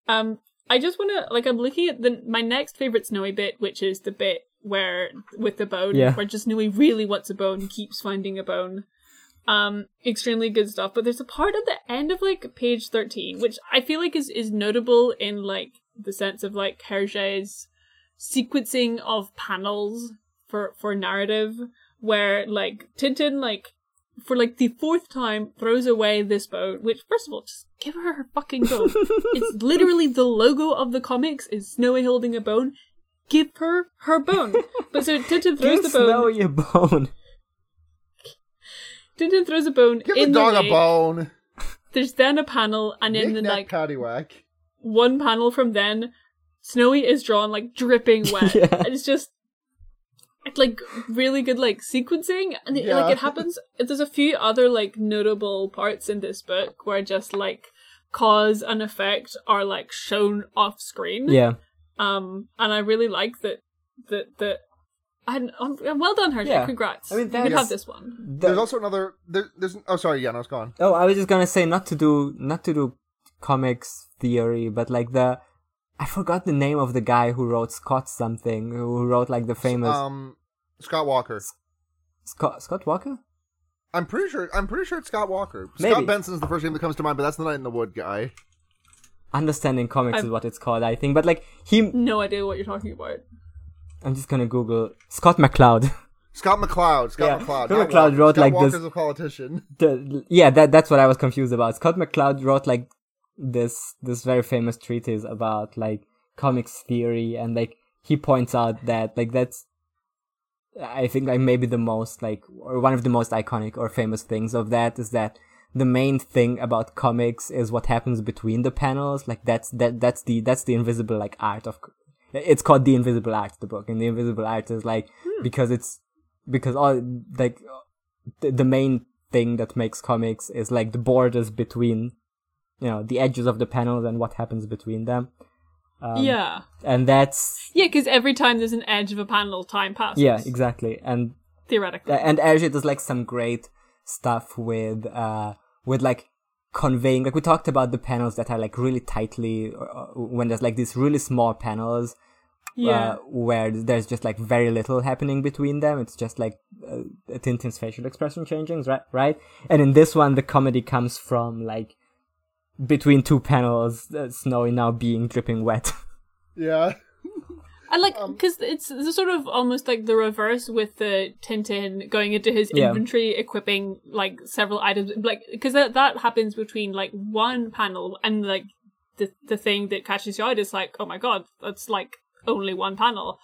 Um, I just want to like I'm looking at the my next favorite snowy bit, which is the bit where with the bone, Yeah. where just Snowy really wants a bone, keeps finding a bone. Um, extremely good stuff. But there's a part at the end of like page thirteen, which I feel like is is notable in like the sense of like Hergé's sequencing of panels for for narrative, where like Tintin like for like the fourth time throws away this bone. Which first of all, just give her her fucking bone. it's literally the logo of the comics is Snowy holding a bone. Give her her bone. But so Tintin throws give the bone. snowy a bone Tintin throws a bone Give in the dog a lake. bone. There's then a panel, and in the Knick-knack, like paddywhack. one panel from then, Snowy is drawn like dripping wet, Yeah. and it's just it's like really good like sequencing, and it, Yeah. like it happens. There's a few other like notable parts in this book where just like cause and effect are like shown off screen. yeah Um, and I really like that that that. And um, well done, Hergé. Yeah. Congrats. I mean, you could that's- have this one. There's also another. There, there's oh sorry yeah no it's gone. Oh, I was just gonna say not to do not to do comics theory, but like the I forgot the name of the guy who wrote Scott something, who wrote like the famous Um, Scott Walker. Scott Scott Walker. I'm pretty sure. I'm pretty sure it's Scott Walker. Maybe. Scott Benson's the first name that comes to mind, but that's the Night in the Wood guy. Understanding comics I've- is what it's called, I think. But like he, No idea what you're talking about. I'm just gonna Google Scott McCloud. Scott McCloud. Scott Yeah, McCloud. Scott McCloud wrote Scott like Walker's this- a politician. the, yeah, that that's what I was confused about. Scott McCloud wrote like this this very famous treatise about like comics theory, and like he points out that like that's I think like maybe the most like or one of the most iconic or famous things of that is that the main thing about comics is what happens between the panels. Like that's that that's the that's the invisible like art of. It's called the invisible Art, the book, and the invisible Art is like because it's because all like the, the main thing that makes comics is like the borders between you know the edges of the panels and what happens between them um, yeah. and that's Yeah, because every time there's an edge of a panel, time passes. yeah exactly and Theoretically. and Hergé does like some great stuff with uh with like conveying like we talked about the panels that are like really tightly uh, when there's like these really small panels yeah. uh, where there's just like very little happening between them. It's just like uh, Tintin's facial expression changing, right? Right. And in this one, the comedy comes from like between two panels, uh, Snowy now being dripping wet. Yeah. I like um, because it's, it's sort of almost like the reverse with the Tintin going into his Yeah. inventory, equipping like several items, like because that that happens between like one panel and like the the thing that catches your eye is like, oh my god, that's like only one panel.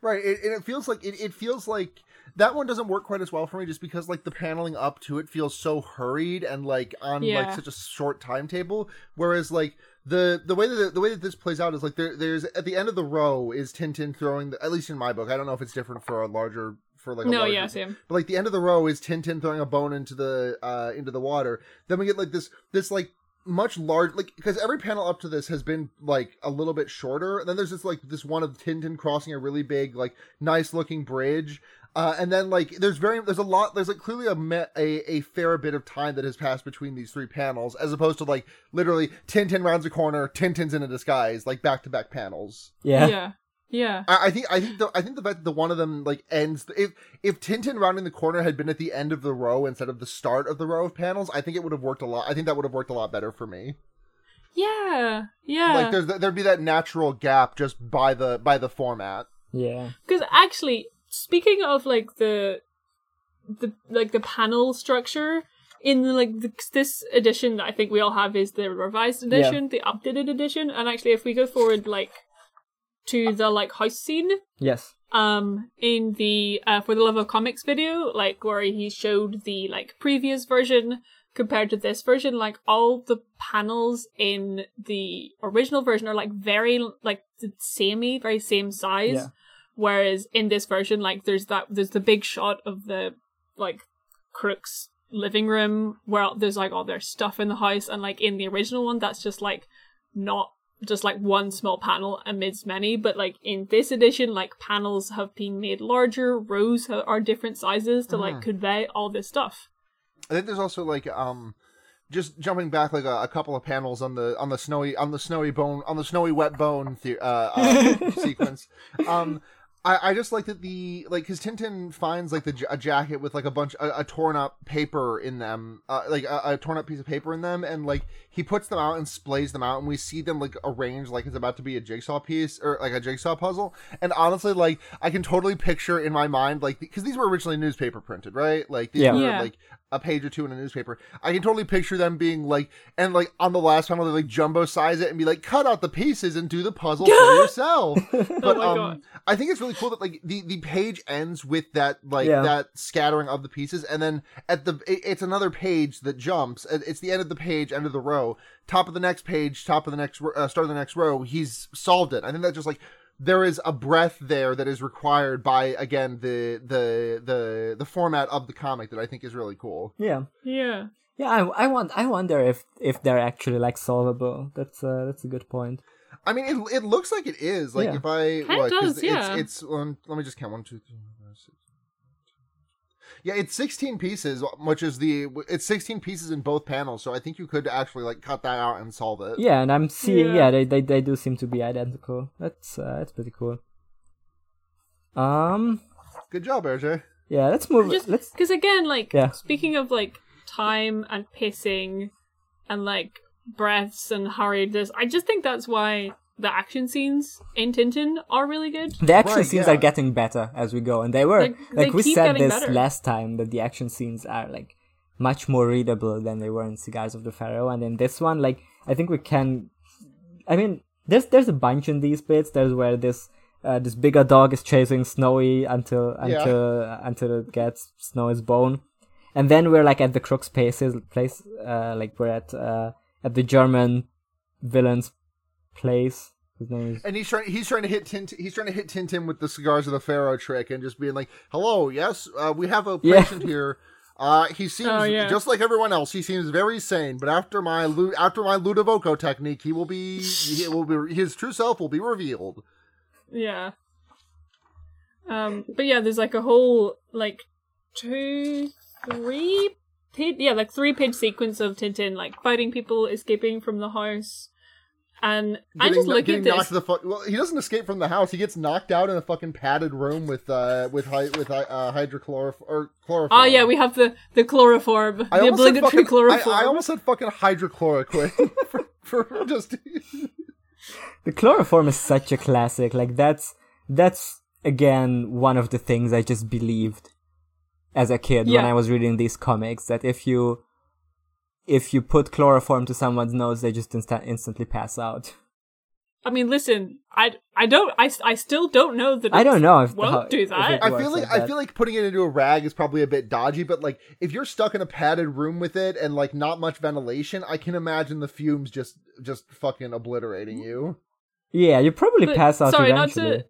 Right, it, and it feels like it, it feels like that one doesn't work quite as well for me just because like the paneling up to it feels so hurried and like on Yeah. like such a short timetable whereas like the the way that the way that this plays out is like there there's at the end of the row is Tintin throwing the, at least in my book I don't know if it's different for a larger for like a no, larger, yeah, same. but like the end of the row is Tintin throwing a bone into the uh into the water. Then we get like this this like much large like because every panel up to this has been like a little bit shorter. And then there's this like this one of Tintin crossing a really big like nice looking bridge. Uh, and then like there's very there's a lot there's like clearly a, me- a a fair bit of time that has passed between these three panels as opposed to like literally Tintin rounds a corner Tintin's in a disguise like back to back panels. yeah. Yeah, yeah. I, I think I think the I think the fact that the one of them like ends if if Tintin rounding the corner had been at the end of the row instead of the start of the row of panels, I think it would have worked a lot. I think that would have worked a lot better for me. Yeah, yeah. Like there's there'd be that natural gap just by the by the format. Yeah. Because actually, speaking of like the the like the panel structure in the, like the, this edition that I think we all have is the revised edition, the updated edition, and actually if we go forward like to the like house scene, Yes. um in the uh, for the love of comics video like where he showed the like previous version compared to this version like all the panels in the original version are like very like the samey very same size Yeah. Whereas in this version like there's that there's the big shot of the like crooks living room where there's like all their stuff in the house and like in the original one that's just like not just like one small panel amidst many but like in this edition like panels have been made larger rows ha- are different sizes to like Mhm. convey all this stuff I think there's also like um just jumping back like a, a couple of panels on the on the snowy on the snowy bone on the snowy wet bone the, uh, uh sequence. Um I, I just like that the like because Tintin finds like the a jacket with like a bunch a, a torn up paper in them uh, like a, a torn up piece of paper in them and like he puts them out and splays them out and we see them like arranged like it's about to be a jigsaw piece or like a jigsaw puzzle and honestly like I can totally picture in my mind like because these were originally newspaper printed right like these Yeah. were Yeah. like a page or two in a newspaper. I can totally picture them being like, and like on the last panel, they like jumbo size it and be like, cut out the pieces and do the puzzle for yourself. But my um, God. I think it's really cool that like the the page ends with that like Yeah. that scattering of the pieces, and then at the it- it's another page that jumps. It's the end of the page, end of the row, top of the next page, top of the next uh, start of the next row. He's solved it. I think that just like there is a breath there that is required by again the the the the format of the comic that I think is really cool. Yeah. yeah Yeah, I, I want I wonder if if they're actually like solvable. That's uh, that's a good point. I mean, it it looks like it is. Like Yeah. if I Kinda does, yeah. It's, it's um, let me just count one, two, three, four, five, six. Yeah, it's sixteen pieces, which is the it's sixteen pieces in both panels. So I think you could actually like cut that out and solve it. Yeah, and I'm seeing Yeah. yeah, they, they they do seem to be identical. That's uh, that's pretty cool. Um Good job, Hergé. yeah, let's move just let's because again like Yeah. speaking of like time and pacing and like breaths and hurriedness i just think that's why the action scenes in tintin are really good the action Right, scenes yeah. are getting better as we go and they were Like, like, they we said this better. last time that the action scenes are like much more readable than they were in Cigars of the Pharaoh and in this one like I think we can I mean there's there's a bunch in these bits there's where this uh, this bigger dog is chasing Snowy until Yeah. until until it gets Snowy's bone and then we're like at the Crooks places place uh, like we're at uh, at the German villain's place his name is And he's trying he's trying to hit Tintin he's trying to hit Tintin with the cigars of the Pharaoh trick and just being like, "Hello, yes, uh, we have a Yeah. patient here." Uh, he seems Oh, yeah. just like everyone else. He seems very sane, but after my after my Ludovico technique, he will be he will be his true self will be revealed. Yeah. Um, but yeah, there's like a whole like two, three page, yeah, like three page sequence of Tintin like fighting people, escaping from the house, and I just look at this. the fuck. Well, he doesn't escape from the house. He gets knocked out in a fucking padded room with uh with hy- with uh, hydrochlorof or chloroform. Oh yeah, we have the the chloroform, I the obligatory fucking, chloroform. I almost said fucking hydrochloroquine for, for just. The chloroform is such a classic. Like that's that's again one of the things I just believed as a kid when I was reading these comics that if you if you put chloroform to someone's nose, they just insta- instantly pass out. I mean, listen, I I don't I, I still don't know that. I don't know if won't how- do that. it I feel like, like I feel like putting it into a rag is probably a bit dodgy, but like if you're stuck in a padded room with it and like not much ventilation, I can imagine the fumes just just fucking obliterating you. Yeah, you probably But- pass out sorry, not to-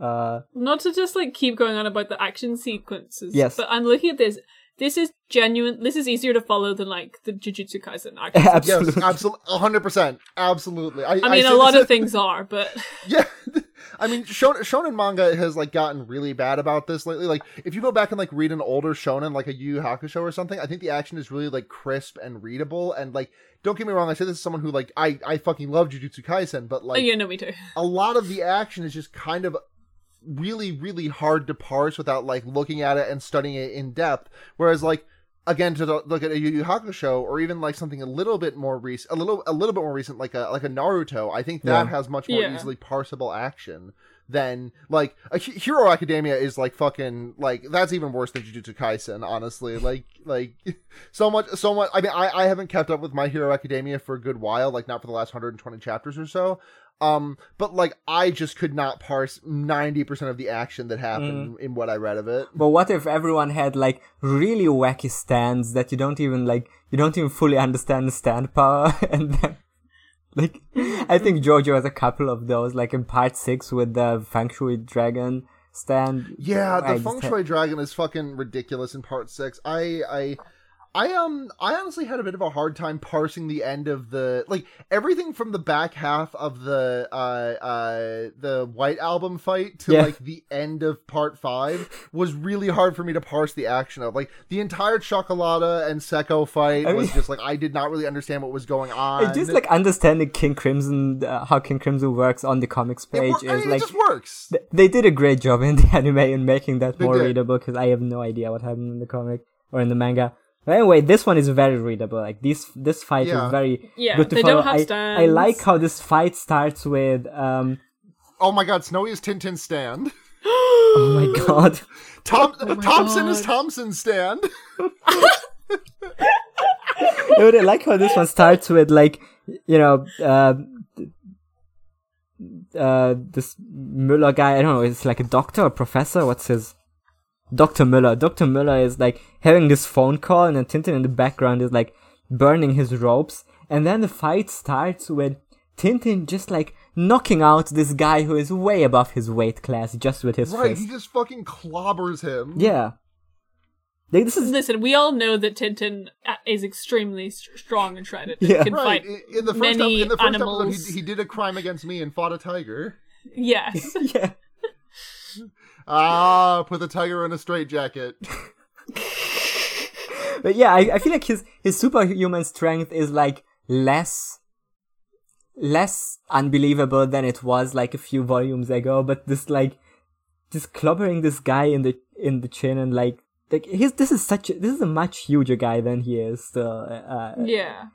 Uh, not to just like keep going on about the action sequences. Yes. But I'm looking at this. This is genuine. This is easier to follow than like the Jujutsu Kaisen action. sequence. absolutely. Yes, absolutely, hundred percent, absolutely. I, I mean, say a lot this- of things are, but Yeah, I mean, shonen, shonen manga has like gotten really bad about this lately. Like, if you go back and like read an older shonen, like a Yu Yu Hakusho or something, I think the action is really like crisp and readable. And like, don't get me wrong, I say this as someone who like I I fucking love Jujutsu Kaisen, but oh, like yeah, no, me too. a lot of the action is just kind of really really hard to parse without like looking at it and studying it in depth. Whereas like again to the, look at a Yu Yu Hakusho or even like something a little bit more recent, a little a little bit more recent, like a like a Naruto, I think that Yeah. has much more Yeah. easily parsable action than like a Hero Academia is like fucking like that's even worse than Jujutsu Kaisen. Honestly, like like so much so much. I mean, I I haven't kept up with My Hero Academia for a good while, like not for the last 120 chapters or so. Um, but like I just could not parse 90% of the action that happened in what I read of it. But what if everyone had like really wacky stands that you don't even like you don't even fully understand the stand power and then like I think Jojo has a couple of those like in part six with the Feng Shui dragon stand. Yeah, the Feng had- Shui dragon is fucking ridiculous in part six. I I I um I honestly had a bit of a hard time parsing the end of the like everything from the back half of the uh uh the White Album fight to Yeah. like the end of part five was really hard for me to parse the action of. Like the entire Cioccolata and Secco fight I was just like I did not really understand what was going on. Just like understanding King Crimson, uh, how King Crimson works on the comics page wor- I is mean, like it just works. th- they did a great job in the anime in making that They more did. readable because I have no idea what happened in the comic or in the manga. But anyway, this one is very readable. Like this, this fight Yeah. is very Yeah, good to they follow. don't have I, stands. I like how this fight starts with um. Oh my god, Snowy is Tintin stand. Oh my god. Tom my Thompson is God. Thompson stand. Dude, I like how this one starts with like you know uh, uh this Müller guy. I don't know. It's like a doctor or professor. What's his? Doctor Müller. Doctor Müller is like having this phone call, and then Tintin in the background is like burning his ropes, and then the fight starts with Tintin just like knocking out this guy who is way above his weight class just with his Right, fist. he just fucking clobbers him. Yeah. Like this is Listen, we all know that Tintin uh, is extremely strong and shredded. Yeah. can Right. fight. In the first, many ep- in the first animals. episode, he, he did a crime against me and fought a tiger. Yes. yeah. Ah, put the tiger in a straitjacket. But yeah, I, I feel like his his superhuman strength is like less less unbelievable than it was like a few volumes ago. But this like just clobbering this guy in the in the chin and like like his this is such a, this is a much huger guy than he is still. Uh, yeah.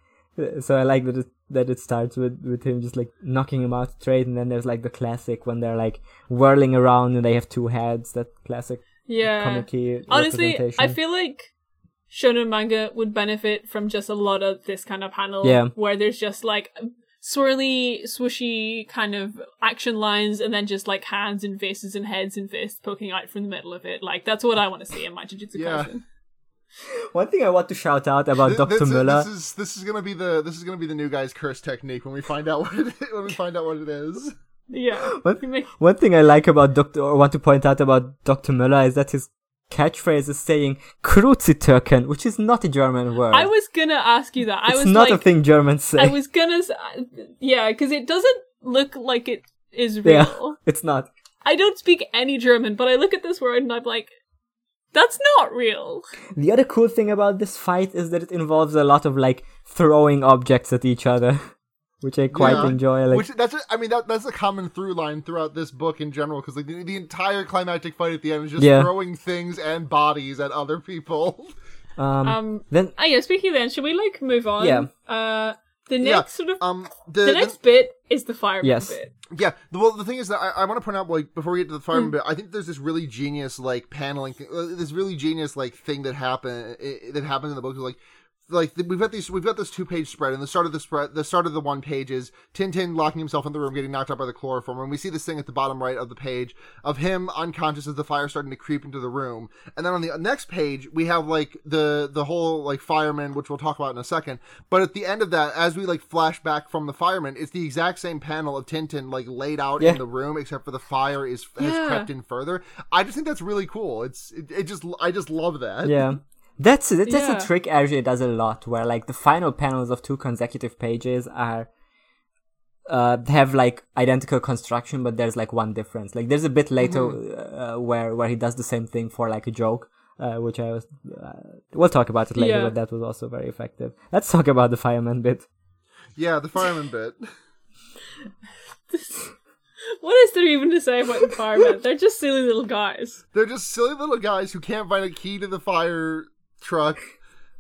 so I like that it, that it starts with with him just like knocking him out straight, and then there's like the classic when they're like whirling around and they have two heads. That classic Yeah. comic Honestly, I feel like shonen manga would benefit from just a lot of this kind of panel Yeah. where there's just like swirly, swooshy kind of action lines and then just like hands and faces and heads and fists poking out from the middle of it. Like that's what I want to see in my Jujutsu Yeah. Kaisen. One thing I want to shout out about Dr. this, Müller. This is this is gonna be the this is gonna be the new guy's curse technique when we find out what it, when we find out what it is. Yeah. What? We make- One thing I like about Dr. or want to point out about Dr. Müller is that his catchphrase is saying Kruzitürken, which is not a German word. I was gonna ask you that. I it's was not like, a thing Germans say. I was gonna, s- yeah, because it doesn't look like it is yeah, real. it's not. I don't speak any German, but I look at this word and I'm like, that's not real. The other cool thing about this fight is that it involves a lot of like throwing objects at each other, which I quite Yeah. enjoy. Like, Which that's I mean that that's a common through line throughout this book in general because like the, the entire climactic fight at the end is just Yeah. throwing things and bodies at other people. um, Um, then ah, yeah. Speaking then, should we like move on? Yeah. Uh, the Yeah, next sort of Um, the, the the- next bit is the fireman Yes. bit. Yeah, well, the thing is that I, I want to point out, like, before we get to the fireman Hmm. bit, I think there's this really genius, like, paneling, thing, uh, this really genius, like, thing that happened, that happened in the book. Like, like we've got these, we've got this two page spread, and the start of the spread, the start of the one page is Tintin locking himself in the room, getting knocked out by the chloroform, and we see this thing at the bottom right of the page of him unconscious as the fire starting to creep into the room, and then on the next page we have like the the whole like fireman, which we'll talk about in a second. But at the end of that, as we like flash back from the fireman, it's the exact same panel of Tintin like laid out Yeah. in the room, except for the fire is has Yeah. crept in further. I just think that's really cool. It's it, it just I just love that. yeah. That's that's Yeah. a trick Hergé does a lot, where like the final panels of two consecutive pages are uh have like identical construction, but there's like one difference. Like there's a bit later uh, where where he does the same thing for like a joke, uh, which I was. Uh, we'll talk about it later, Yeah. but that was also very effective. Let's talk about the fireman bit. Yeah, the fireman bit. What is there even to say about the firemen? They're just silly little guys. They're just silly little guys who can't find a key to the fire truck,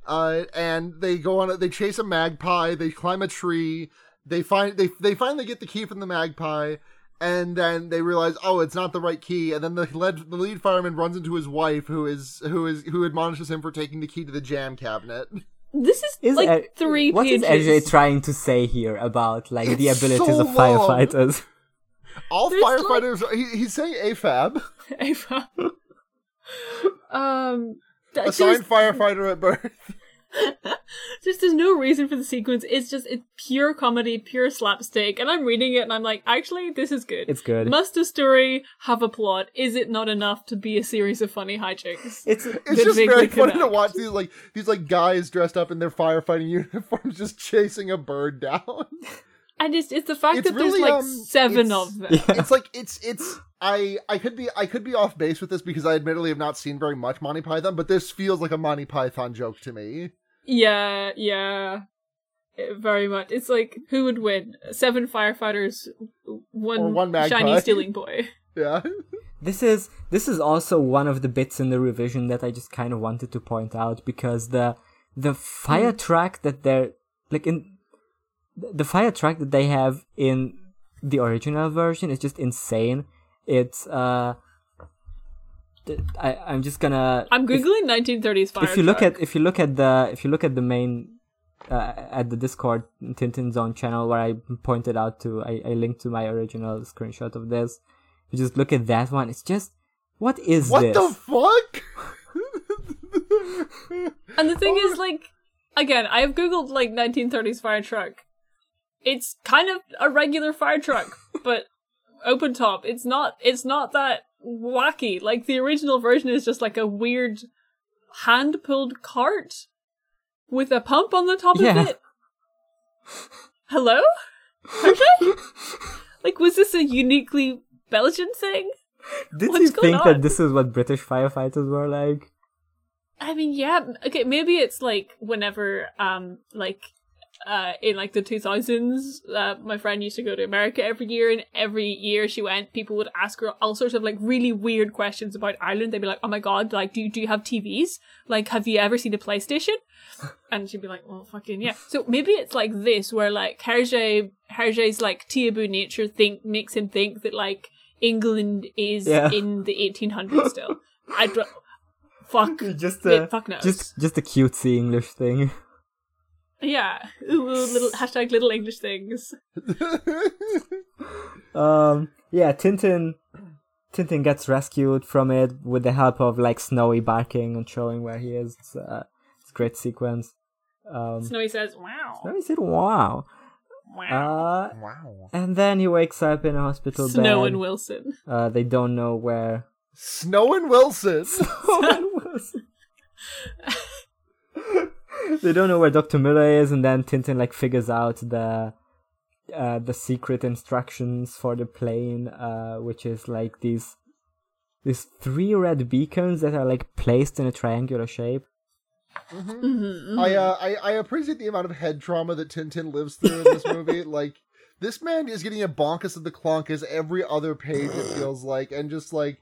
uh, and they go on. A, they chase a magpie. They climb a tree. They find they they finally get the key from the magpie, and then they realize, oh, it's not the right key, and then the lead, the lead fireman runs into his wife, who is who is who admonishes him for taking the key to the jam cabinet. This is, Is like A- three What is pages. AJ trying to say here about like the abilities so of firefighters? All There's, like- firefighters, he, he's saying AFAB, Ava. um, th- assigned just, firefighter at birth. just there's no reason for the sequence. It's just it's pure comedy, pure slapstick, and I'm reading it and I'm like, actually, this is good. It's good. Must a story have a plot? Is it not enough to be a series of funny hijinks? It's It's just very funny to watch these like these like guys dressed up in their firefighting uniforms just chasing a bird down. And it's it's the fact It's that there's really, like um, seven of them. it's like it's it's I I could be I could be off base with this because I admittedly have not seen very much Monty Python, but this feels like a Monty Python joke to me. Yeah, yeah. Eh, Very much. It's like who would win? Seven firefighters, one, Or one magpie. shiny stealing boy. Yeah. This is this is also one of the bits in the revision that I just kind of wanted to point out because the the fire track that they're like in the fire truck that they have in the original version is just insane. It's uh I I'm just gonna I'm if- googling 1930s fire. if you look truck. at if you look at the if you look at the main uh, at the Discord Tintin Zone channel where I pointed out to I, I linked to my original screenshot of this. You just look at that one. It's just what is What this? the fuck? And the thing Oh. is, like, again, I have googled like 1930s fire truck. It's kind of a regular fire truck, but open top. It's not. It's not that wacky. Like the original version is just like a weird hand pulled cart with a pump on the top Yeah. of it. Hello? Okay. like, was this a uniquely Belgian thing? Did what's you think on? that this is what British firefighters were like? I mean, yeah. Okay, maybe it's like whenever, um, like, uh, in like the 2000s, uh, my friend used to go to America every year, and every year she went, people would ask her all sorts of like really weird questions about Ireland. They'd be like, "Oh my god, like, do you, do you have TVs? Like, have you ever seen a PlayStation?" And she'd be like, "Well, fucking yeah." So maybe it's like this, where like Hergé, Hergé's like taboo nature think makes him think that like England is Yeah. in the 1800s still. I don't. Fuck. Just a fuck knows. just just a cutesy English thing. Yeah. Ooh, ooh, little hashtag little English things. Um, yeah, Tintin, Tintin gets rescued from it with the help of like Snowy barking and showing where he is. It's, uh, it's a great sequence. Um, Snowy says, "Wow, Snowy said, "Wow," wow." uh, wow. and then he wakes up in a hospital Snow bed. and Wilson. Uh, they don't know where. Snow and Wilson. they don't know where Doctor Müller is, and then Tintin like figures out the uh, the secret instructions for the plane, uh, which is like these these three red beacons that are like placed in a triangular shape. Mm-hmm, I, uh, I I appreciate the amount of head trauma that Tintin lives through in this movie. like this man is getting a bonkus of the clonkus every other page. It feels like, and just like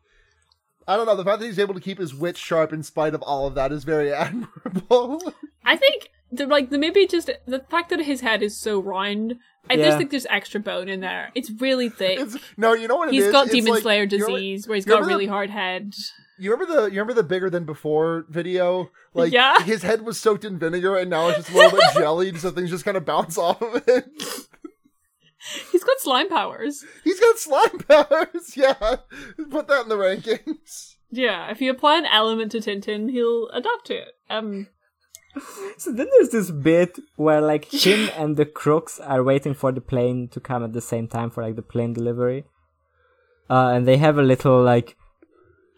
I don't know, the fact that he's able to keep his wit sharp in spite of all of that is very admirable. I think the like the maybe just the fact that his head is so round. I Yeah. just think there's extra bone in there. It's really thick. it's no, you know what it He's is? got It's Demon like- Slayer you know what- disease, where he's got a really the- hard head. You remember the you remember the bigger than before video? Like Yeah. his head was soaked in vinegar and now it's just a little bit jellied, so things just kind of bounce off of it. He's got slime powers. He's got slime powers. Yeah, put that in the rankings. Yeah, if you apply an element to Tintin, he'll adapt to it. Um, So then there's this bit where like him and the crooks are waiting for the plane to come at the same time for like the plane delivery. Uh, and they have a little like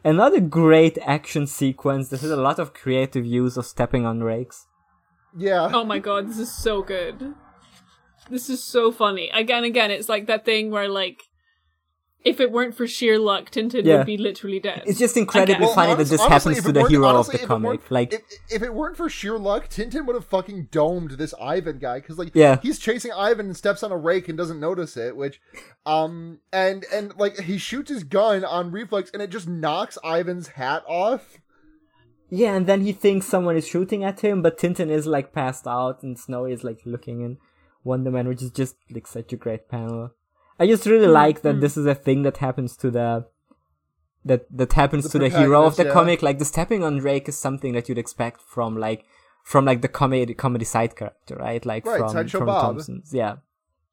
another great action sequence. This is a lot of creative use of stepping on rakes. Yeah. oh my god, this is so good. This is so funny. Again, again, it's like that thing where like, if it weren't for sheer luck, Tintin Yeah. would be literally dead. It's just incredibly Well, funny honest- that this honestly, happens to the hero honestly, of the it comic. weren't- Like if, if it weren't for sheer luck, Tintin would have fucking domed this Ivan guy because like Yeah. he's chasing Ivan and steps on a rake and doesn't notice it, which um and and like he shoots his gun on reflex and it just knocks Ivan's hat off. Yeah, and then he thinks someone is shooting at him, but Tintin is like passed out, and Snowy is like looking in wonderment, which is just like such a great panel. I just really Mm, like that mm. this is a thing that happens to the that that happens The to the hero of the yeah. comic. Like the stepping on Drake is something that you'd expect from like from like the comedy comedy side character, right? Like Right, from Sideshow from Bob. Thompson's. Yeah.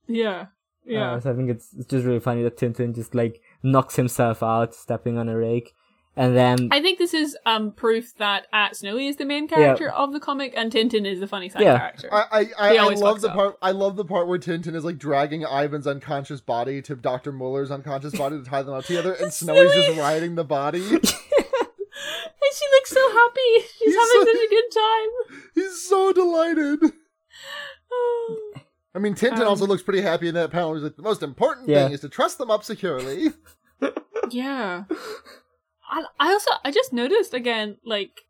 Yeah. Yeah. Uh, so I think it's it's just really funny that Tintin just like knocks himself out stepping on a rake, and then I think this is um proof that uh, Snowy is the main character of the comic and Tintin is the funny side Yeah. character. I I, I, I love the up. part. I love the part where Tintin is like dragging Ivan's unconscious body to Doctor Müller's unconscious body to tie them up together, and Snowy's Snowy. just riding the body. and she looks so happy. She's He's having so- such a good time. He's so delighted. Oh. I mean, Tintin Um, also looks pretty happy in that panel. He's like, the most important Yeah. thing is to trust them up securely. yeah. I, I also I just noticed again like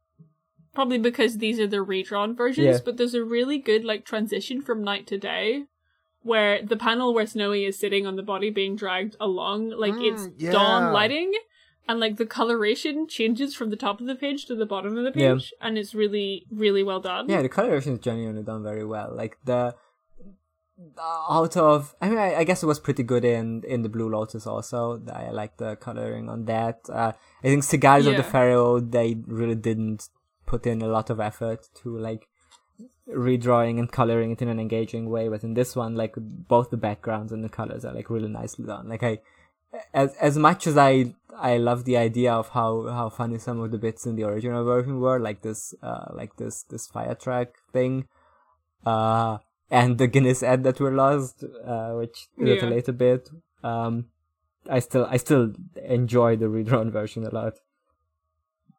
probably because these are the redrawn versions, Yeah. but there's a really good like transition from night to day where the panel where Snowy is sitting on the body being dragged along, like it's Mm, yeah. dawn lighting and like the coloration changes from the top of the page to the bottom of the Yeah. page and it's really really well done. yeah, the coloration is genuinely done very well. Like the out of I mean I, I guess it was pretty good in in the Blue Lotus also. I like the coloring on that. Uh, I think Cigars of the Pharaoh they really didn't put in a lot of effort to like redrawing and coloring it in an engaging way, but in this one like both the backgrounds and the colors are like really nicely done. Like I as as much as I I love the idea of how how funny some of the bits in the original version were, like this uh like this this fire track thing, uh and the Guinness ad that were lost, uh which is Yeah. a later bit. Um, I still I still enjoy the redrawn version a lot.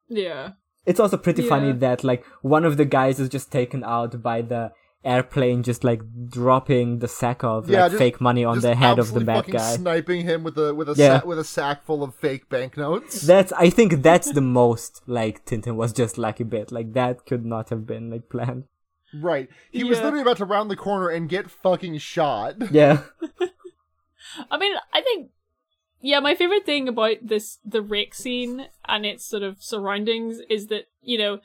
Yeah. It's also pretty funny that like one of the guys is just taken out by the airplane, just like dropping the sack of Yeah, like just- fake money on the head of the bad guy. sniping him with a with a Yeah. sa- with a sack full of fake banknotes. That's I think that's the most like Tintin was just lucky bit. Like that could not have been like planned. Right. He was literally about to round the corner and get fucking shot. Yeah. I mean, I think yeah, my favorite thing about this the rake scene and its sort of surroundings is that, you know,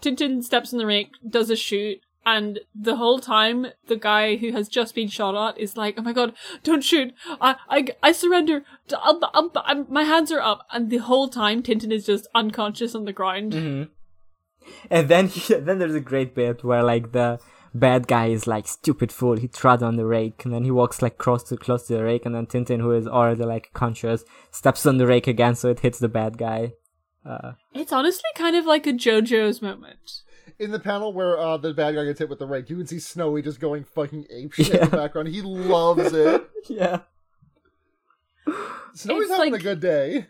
Tintin steps in the rake, does a shoot, and the whole time the guy who has just been shot at is like, "Oh my god, don't shoot! I I, I surrender! I'm, I'm, I'm, my hands are up!" And the whole time Tintin is just unconscious on the ground. hmm And then he, then there's a great bit where like the bad guy is like stupid fool. He trod on the rake, and then he walks like close to close to the rake, and then Tintin, who is already like conscious, steps on the rake again, so it hits the bad guy. Uh, It's honestly kind of like a JoJo's moment. In the panel where uh, the bad guy gets hit with the rake, you can see Snowy just going fucking ape shit in the background. He loves it. yeah. Snowy's It's having like- a good day.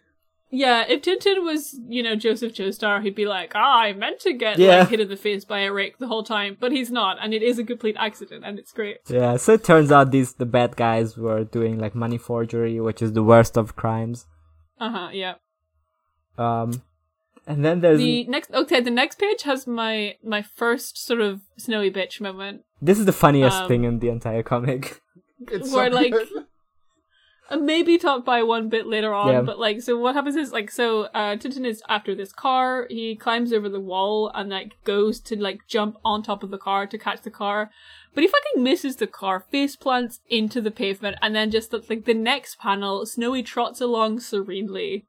Yeah, if Tintin was, you know, Joseph Joestar, he'd be like, ah, I meant to get Yeah. like hit in the face by a rake the whole time, but he's not, and it is a complete accident, and it's great. Yeah, so it turns out these the bad guys were doing like money forgery, which is the worst of crimes. Uh huh. Yeah. Um, and then there's The next, okay, the next page has my my first sort of snowy bitch moment, this is the funniest um, thing in the entire comic. It's where so like. And maybe talked by one bit later on, Yeah. but like, so what happens is like, so uh, Tintin is after this car. He climbs over the wall and like goes to like jump on top of the car to catch the car, but he fucking misses the car, face plants into the pavement, and then just like the next panel, Snowy trots along serenely,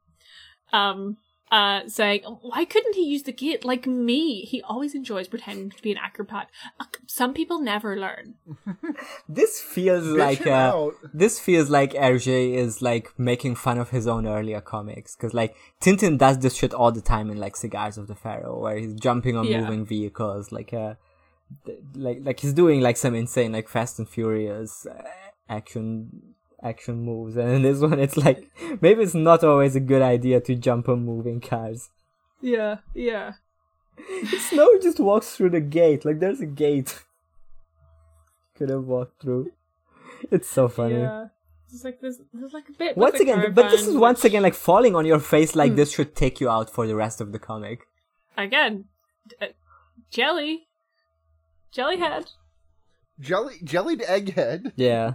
um, uh, saying, "Why couldn't he use the gate like me? He always enjoys pretending to be an acrobat. Uh, Some people never learn." This feels Bitch like him uh, this feels like Hergé is like making fun of his own earlier comics because like Tintin does this shit all the time in like Cigars of the Pharaoh where he's jumping on Yeah. moving vehicles like uh th- like like he's doing like some insane like Fast and Furious uh, action action moves and in this one it's like maybe it's not always a good idea to jump on moving cars. Yeah, yeah. Snow just walks through the gate like there's a gate. Could have walked through. It's so funny. Yeah. It's like this, there's like a bit. Once again, but this is caravan, once again like falling on your face like Hmm. this should take you out for the rest of the comic. again, uh, jelly, head, Jelly, jellied egghead. Yeah.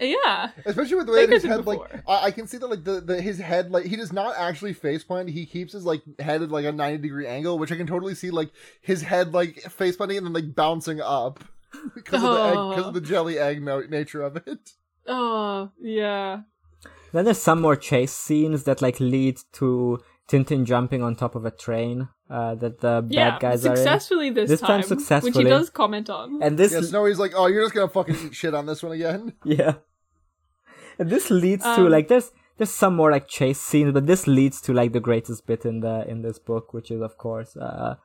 Yeah, Especially with the way Think his of it head, like. I, I can see that, like the, the his head, like he does not actually face plant. He keeps his like head at like a ninety degree angle, which I can totally see like his head like face planting and then like bouncing up because of the egg, because Oh. of the jelly egg no- nature of it. Oh, yeah. Then there's some more chase scenes that like lead to Tintin jumping on top of a train uh, that the bad Yeah, guys are in. successfully this, This time Which successfully. he does comment on. And this Yeah, Snowy's like, oh, you're just gonna fucking eat shit on this one again. Yeah. And this leads to Um, like there's there's some more like chase scenes, but this leads to like the greatest bit in the in this book, which is of course uh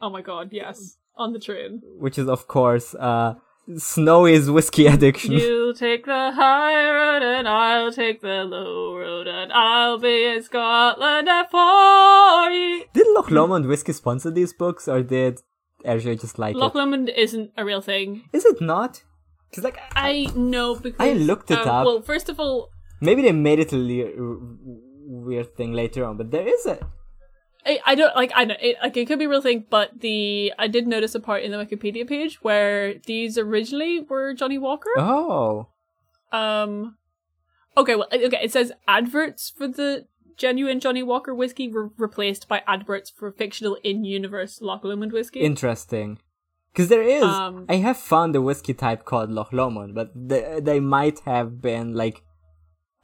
Oh my god, yes. On the train. which is of course uh Snowy's whiskey addiction. You take the high road and I'll take the low road and I'll be in Scotland at forty. Did Loch Lomond whiskey sponsor these books or did Hergé just like Loch it? Lomond isn't a real thing. Is it not? Cause like I know because I looked it um, up. Well, first of all, maybe they made it a le- weird thing later on, but there is a I, I don't like I know it like it could be a real thing, but the I did notice a part in the Wikipedia page where these originally were Johnnie Walker. oh Um, okay, well, okay, it says adverts for the genuine Johnnie Walker whiskey were replaced by adverts for fictional in-universe Loch Lomond whiskey. interesting. Because there is, Um, I have found a whiskey type called Loch Lomond, but they, they might have been like,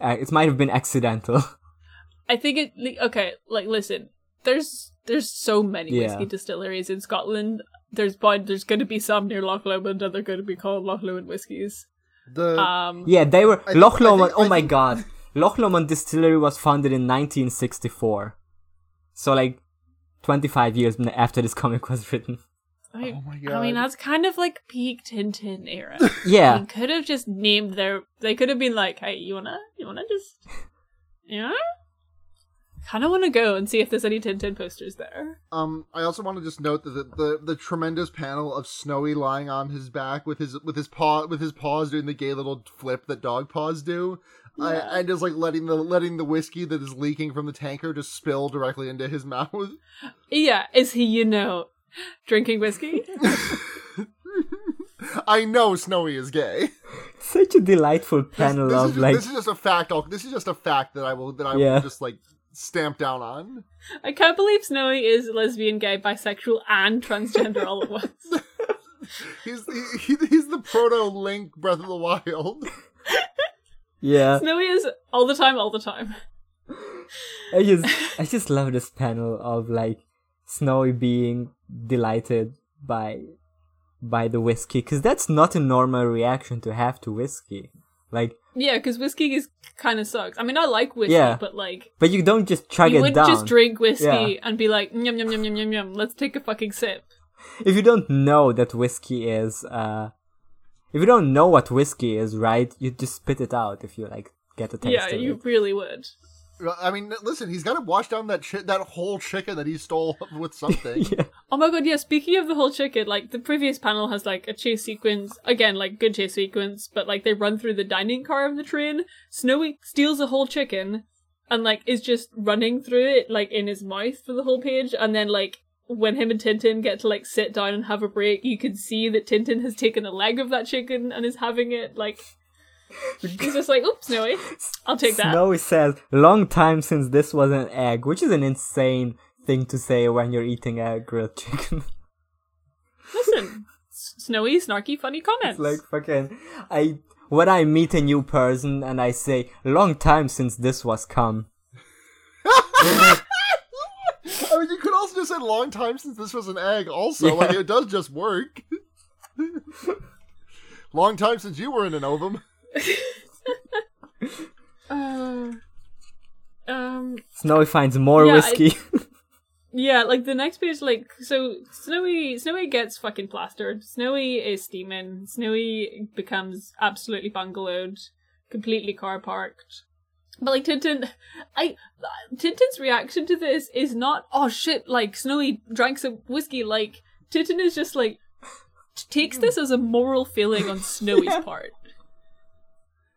uh, it might have been accidental. I think it okay. Like, listen, there's there's so many Yeah. whiskey distilleries in Scotland. There's bound there's going to be some near Loch Lomond, and they're going to be called Loch Lomond whiskies. The Um, yeah, they were I Loch Lomond. think- oh my think- god, Loch Lomond Distillery was founded in 1964, so like 25 years after this comic was written. I, Oh my god! I mean, that's kind of like peak Tintin era. Yeah, They could have just named their. They could have been like, "Hey, you wanna, you wanna just, yeah." Kind of want to go and see if there's any Tintin posters there. Um, I also want to just note that the, the the tremendous panel of Snowy lying on his back with his with his paw with his paws doing the gay little flip that dog paws do, I, and just like letting the letting the whiskey that is leaking from the tanker just spill directly into his mouth. Yeah, is he, you know, drinking whiskey? I know Snowy is gay. such a delightful panel this is of just, like, this is just a fact. I'll, this is just a fact that I will that I Yeah. will just like stamp down on. I can't believe Snowy is lesbian, gay, bisexual, and transgender all at once. He's he, he- he's the proto Link Breath of the Wild. yeah. Snowy is all the time, all the time. I just I just love this panel of like Snowy being delighted by by the whiskey because that's not a normal reaction to have to whiskey. Like, Yeah, because whiskey is kind of sucks. I mean, I like whiskey, Yeah. but like, but you don't just chug you it wouldn't down. just drink whiskey Yeah. and be like, yum yum yum yum yum yum. Let's take a fucking sip. If you don't know that whiskey is, uh, if you don't know what whiskey is, right, You'd just spit it out if you like get a taste yeah, of you it. really would. I mean, listen, he's got to wash down that chi- that whole chicken that he stole with something. Yeah. Oh my god, yeah, speaking of the whole chicken, like the previous panel has like a chase sequence, again, like good chase sequence, but like they run through the dining car of the train. Snowy steals a whole chicken and like is just running through it like in his mouth for the whole page, and then like when him and Tintin get to like sit down and have a break, you can see that Tintin has taken a leg of that chicken and is having it like he's just like, oops, Snowy, I'll take that. Snowy says, "Long time since this was an egg," which is an insane thing to say when you're eating a grilled chicken. Listen, Snowy, snarky, funny comments. It's like fucking I when I meet a new person and I say long time since this was come." I mean, you could also just say long time since this was an egg. Also, like it does just work. long time since you were in an ovum. Uh, um, Snowy finds more Yeah, I- whiskey. Yeah, like the next page, like so, Snowy, Snowy gets fucking plastered. Snowy is steaming. Snowy becomes absolutely bungalowed, completely car parked. But like Tintin, I Tintin's reaction to this is not oh shit like Snowy drank some whiskey. Like Tintin is just like takes this as a moral failing on Snowy's part.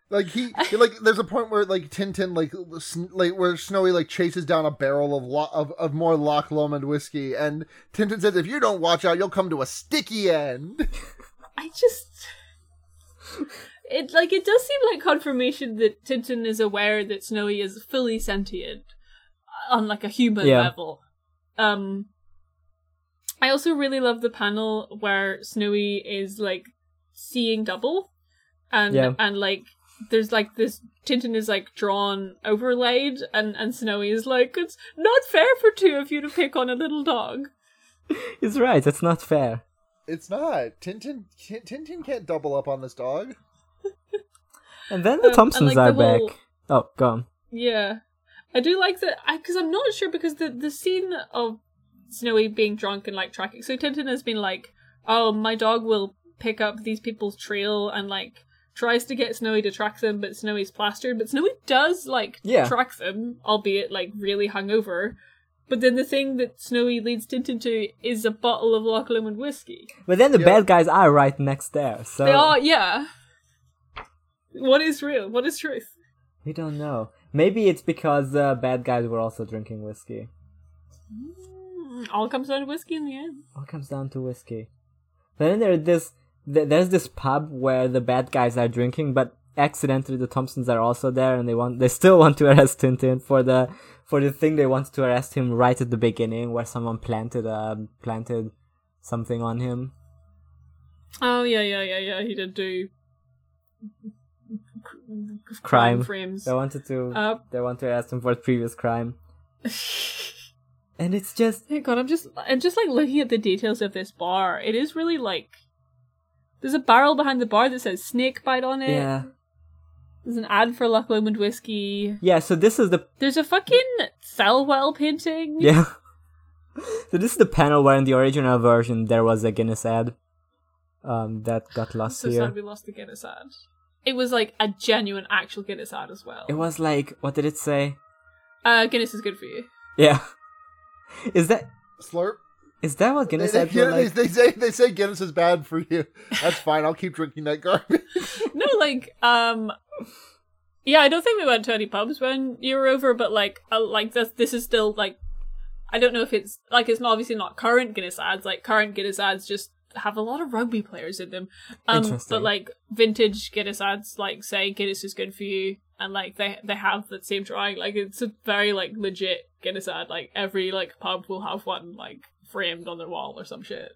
Like he, like there's a point where like Tintin, like sn- like where Snowy like chases down a barrel of lo- of of more Loch Lomond whiskey, and Tintin says, "If you don't watch out, you'll come to a sticky end." I just it like it does seem like confirmation that Tintin is aware that Snowy is fully sentient on like a human Yeah. level. Um I also really love the panel where Snowy is like seeing double and Yeah. and like there's like this Tintin is like drawn overlaid, and and Snowy is like, it's not fair for two of you to pick on a little dog. He's right. It's not fair. It's not. Tintin Tin- Tintin can't double up on this dog. And then the Um, and, Thompsons like, are the whole- back. Oh, go on. Yeah, I do like that because I'm not sure because the the scene of Snowy being drunk and like tracking. So Tintin has been like, "Oh, my dog will pick up these people's trail and like tries to get Snowy to track them, but Snowy's plastered. But Snowy does like Yeah. track them, albeit like really hungover. But then the thing that Snowy leads Tintin to is a bottle of Loch Lomond whiskey. But then the Yeah. bad guys are right next there, so They are, yeah. What is real? What is truth? we don't know. Maybe it's because the bad guys were also drinking whiskey. Mm, All comes down to whiskey in the end. All comes down to whiskey. Then there's this th- there's this pub where the bad guys are drinking, but accidentally the Thompsons are also there, and they want they still want to arrest Tintin for the for the thing they wanted to arrest him right at the beginning, where someone planted um planted something on him. Oh yeah, yeah, yeah, yeah. He did do Crime. frames. They wanted to Uh, they want to arrest him for a previous crime, and it's just Thank God, I'm just I'm just like looking at the details of this bar. It is really like there's a barrel behind the bar that says snake bite on it. yeah There's an ad for Loch Lomond whiskey. yeah. So this is the There's a fucking Selwell painting. Yeah. so this is the panel where in the original version there was a Guinness ad. Um, that got lost So here. sad we lost the Guinness ad. It was like a genuine actual Guinness ad as well. It was like, what did it say? uh Guinness is good for you. Yeah. Is that Slurp. Is that what Guinness they, ads they, like? they say they say Guinness is bad for you. That's fine. I'll keep drinking that garbage. no, like, um, yeah, I don't think we went to any pubs when you were over, but like, uh, like this, this is still like, I don't know if it's like it's not obviously not current Guinness ads. Like current Guinness ads just have a lot of rugby players in them. Um, Interesting. but like vintage Guinness ads, like say Guinness is good for you, and like they they have that same drawing. Like it's a very like legit Guinness ad. Like every like pub will have one like framed on their wall or some shit.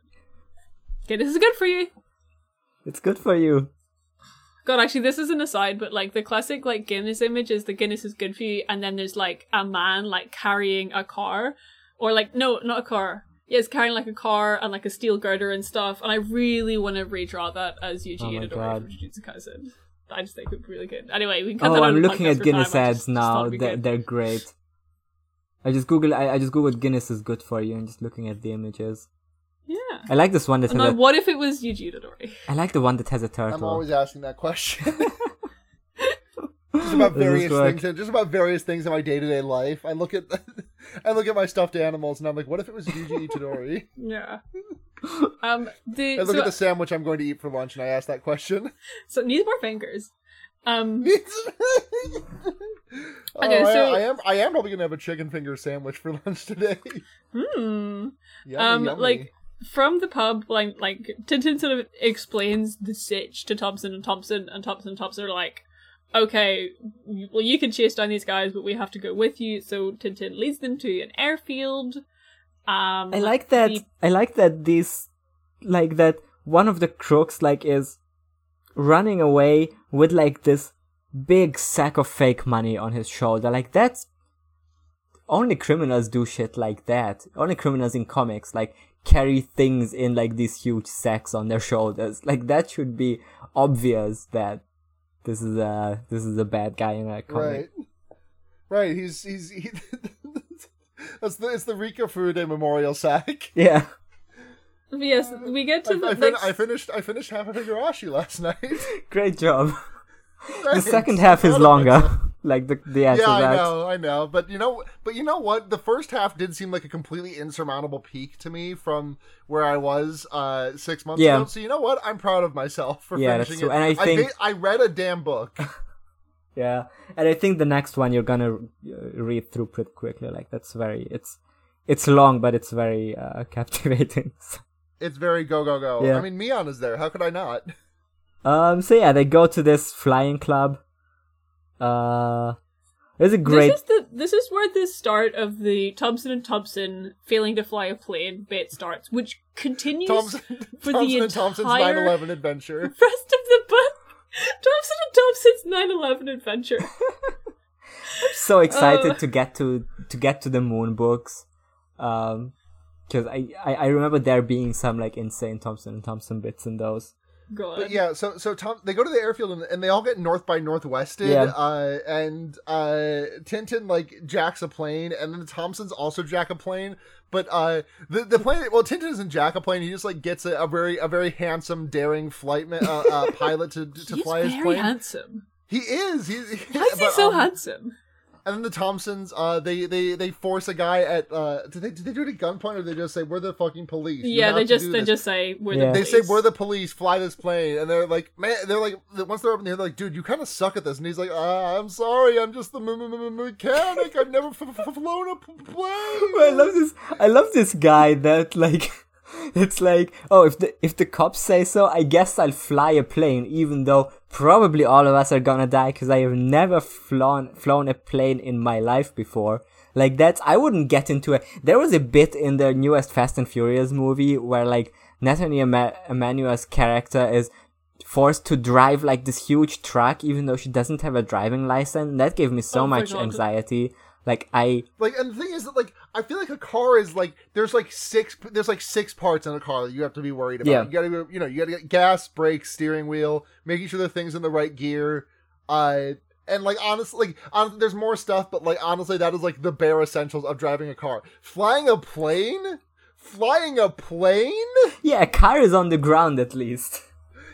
Okay, this is good for you. It's good for you. God, actually, this is an aside, but like the classic like Guinness image is the Guinness is good for you, and then there's like a man like carrying a car, or like no, not a car. Yeah, it's carrying like a car and like a steel girder and stuff. And I really want to redraw that as Yuji Oh Itadori from Jujutsu Kaisen. I just think it would be really good. Anyway, we can oh, cut Oh, that out I'm looking at Guinness ads just- just thought now. They're, they're great. I just googled. I, I just googled Guinness is good for you, and just looking at the images. Yeah. I like this one that And has a. what if it was Yuji Itadori? I like the one that has a turtle. I'm always asking that question. just about various work? things. Just about various things in my day to day life. I look at, I look at my stuffed animals, and I'm like, what if it was Yuji Itadori? Yeah. Um. The I look so, at the sandwich I'm going to eat for lunch, and I ask that question. so needs more fingers. Um. oh, Okay, I- so- I, am. I am probably gonna have a chicken finger sandwich for lunch today. Hmm. Yummy, um, yummy. like from the pub, like like Tintin sort of explains the sitch to Thompson and Thompson, and Thompson and Thompson are like, "Okay, well you can chase down these guys, but we have to go with you." So Tintin leads them to an airfield. Um, I like that. the- I like that these, like that one of the crooks like is running away with like this big sack of fake money on his shoulder. Like that's only criminals do shit like that. Only criminals in comics like carry things in like these huge sacks on their shoulders. Like that should be obvious that this is a this is a bad guy in a comic. right, right. He's he's. He, that's the it's the Rika Furude memorial sack. Yeah. Yes, we get I, to the I, fin- next- I finished. I finished half of Higurashi last night. Great job. The second half is Proud of myself. longer. like the the answer Yeah, I that. know, I know, but you know, but you know what? The first half did seem like a completely insurmountable peak to me from where I was uh six months Yeah. ago. So you know what? I'm proud of myself for Yeah, that's finishing true. it. And I think- ba- I read a damn book. Yeah, and I think the next one you're gonna uh, read through pretty quickly. Like that's very it's it's long, but it's very uh, captivating. It's very go go go. Yeah. I mean, Mion is there. How could I not? um, so yeah, they go to this flying club. Uh, there's a great This is the this is where the start of the Thompson and Thompson failing to fly a plane bit starts, which continues Thompson, for Thompson the and Thompson's entire 9/11 adventure. rest of the book. Thompson and Thompson's 9/11 adventure. so excited Uh. to get to to get to the moon books um because I, I i remember there being some like insane thompson and thompson bits in those God. But yeah, so so Tom, they go to the airfield and, and they all get north by northwested. Yeah. Uh, and uh, Tintin like jacks a plane, and then the Thompsons also jack a plane. But uh, the the plane, well, Tintin doesn't jack a plane. He just like gets a, a very a very handsome, daring flight ma- uh, uh, pilot to to He's fly his very plane. handsome. He is. He's, Why is he but, so um, handsome? And then the Thompsons, uh, they they they force a guy at. Uh, did they did they do it at gunpoint or did they just say we're the fucking police? You Yeah, they just they this." just say we're Yeah. the Police. They say we're the police. Fly this plane, and they're like, man, they're like, once they're up in the air, they're like, dude, you kind of suck at this. And he's like, uh, I'm sorry, I'm just the m- m- m- mechanic. I've never f- f- flown a p- plane. I love this. I love this guy that like, it's like, oh, if the if the cops say so, I guess I'll fly a plane, even though probably all of us are gonna die because I have never flown flown a plane in my life before. Like that's I wouldn't get into it. There was a bit in the newest Fast and Furious movie where like Natalie Ema- Emmanuel's character is forced to drive like this huge truck even though she doesn't have a driving license. That gave me so Oh much anxiety. Like I Like, and the thing is that, like, I feel like a car is like there's like six there's like six parts in a car that you have to be worried about. Yeah. You gotta, you know, you gotta get gas, brakes, steering wheel, making sure the thing's in the right gear. Uh, and like honestly, like honestly, there's more stuff, but like honestly, that is like the bare essentials of driving a car. Flying a plane, flying a plane. Yeah, a car is on the ground at least.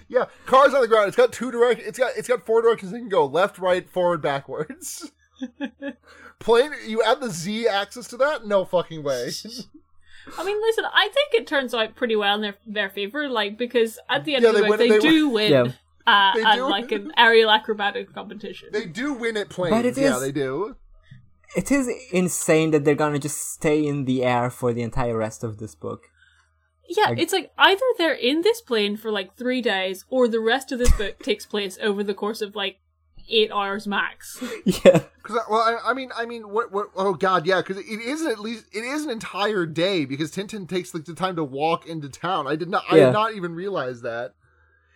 Yeah, cars on the ground. It's got two direct. It's got it's got four directions. It can go left, right, forward, backwards. Plane. You add the Z axis to that? No fucking way. I mean, listen, I think it turns out pretty well in their, their favor, like because at the end Yeah, of the they book win- they, they do win Yeah. uh, They at do. like an aerial acrobatic competition. They do win at planes. But it yeah, is- they do. It is insane that they're gonna just stay in the air for the entire rest of this book. yeah, I- it's like either they're in this plane for like three days, or the rest of this book takes place over the course of like eight hours max. Yeah. Because well, I, I mean, I mean, what, what? Oh God, yeah. Because it is at least it is an entire day because Tintin takes like the time to walk into town. I did not, I did not even realize that.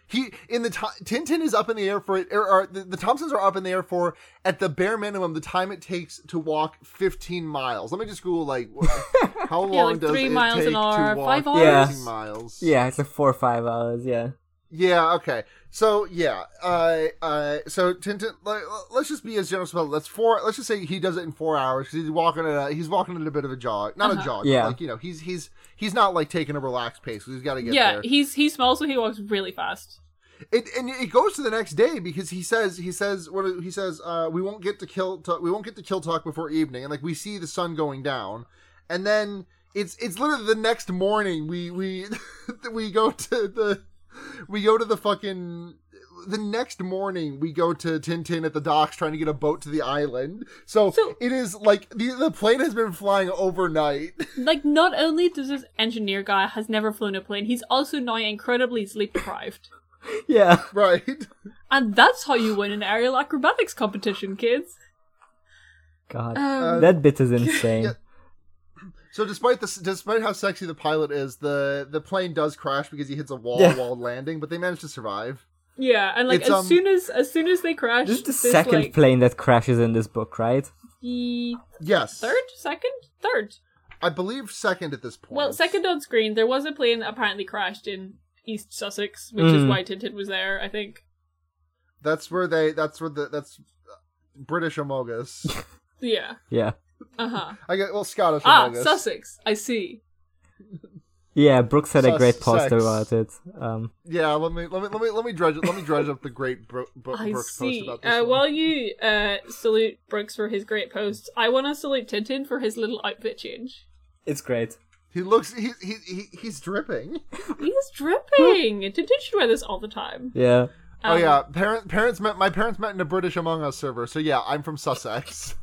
He in the time Tintin is up in the air for it, or, or the, the Thompsons are up in the air for at the bare minimum the time it takes to walk 15 miles. Let me just Google like how long Yeah, like does three it miles an take hour, to walk five hours? 15 miles? Yeah, it's like four or five hours, yeah. Yeah. Okay. So yeah. Uh. Uh. So Tintin. Like, let's just be as generous about. it. Let's four. Let's just say he does it in four hours because he's walking at a. He's walking at a bit of a jog. Not Uh-huh. a jog. Yeah. But like you know, he's he's he's not like taking a relaxed pace. He's got to get yeah, there. he's he's small, so he walks really fast. It and it goes to the next day because he says he says what he says. Uh. We won't get to kill. Talk, we won't get to kill talk before evening, and like we see the sun going down, and then it's it's literally the next morning. We we we go to the we go to the fucking the next morning we go to Tintin at the docks trying to get a boat to the island. So, So- it is like the the plane has been flying overnight. Like, not only does this engineer guy has never flown a plane, he's also now incredibly sleep deprived. Yeah. right. And that's how you win an aerial acrobatics competition, kids. God. Um, that bit is insane. yeah. So despite this despite how sexy the pilot is, the the plane does crash because he hits a wall Yeah. while landing, but they manage to survive. yeah, and like It's, as um, soon as as soon as they crash, This is the this, second like, plane that crashes in this book, right? the Yes. third, second, third. I believe second at this point. Well, second on screen, there was a plane apparently crashed in East Sussex, which is Mm. why Tintin was there. I think. That's where they that's where the that's British Amogus. Yeah. Yeah. Uh huh. I get well Scottish ah, Amogus. Sussex. I see. Yeah, Brooks had a great poster sex. about it. Um, Yeah, let me let me let me let me dredge let me dredge up the great Bro- Bro- Brooks see. post about this. Uh, one. while you uh, salute Brooks for his great post, I want to salute Tintin for his little outfit change. it's great. he looks he, he he he's dripping. He's dripping. Tintin should wear this all the time. Yeah. oh Um, yeah, parent parents met my parents met in a British Among Us server. So yeah, I'm from Sussex.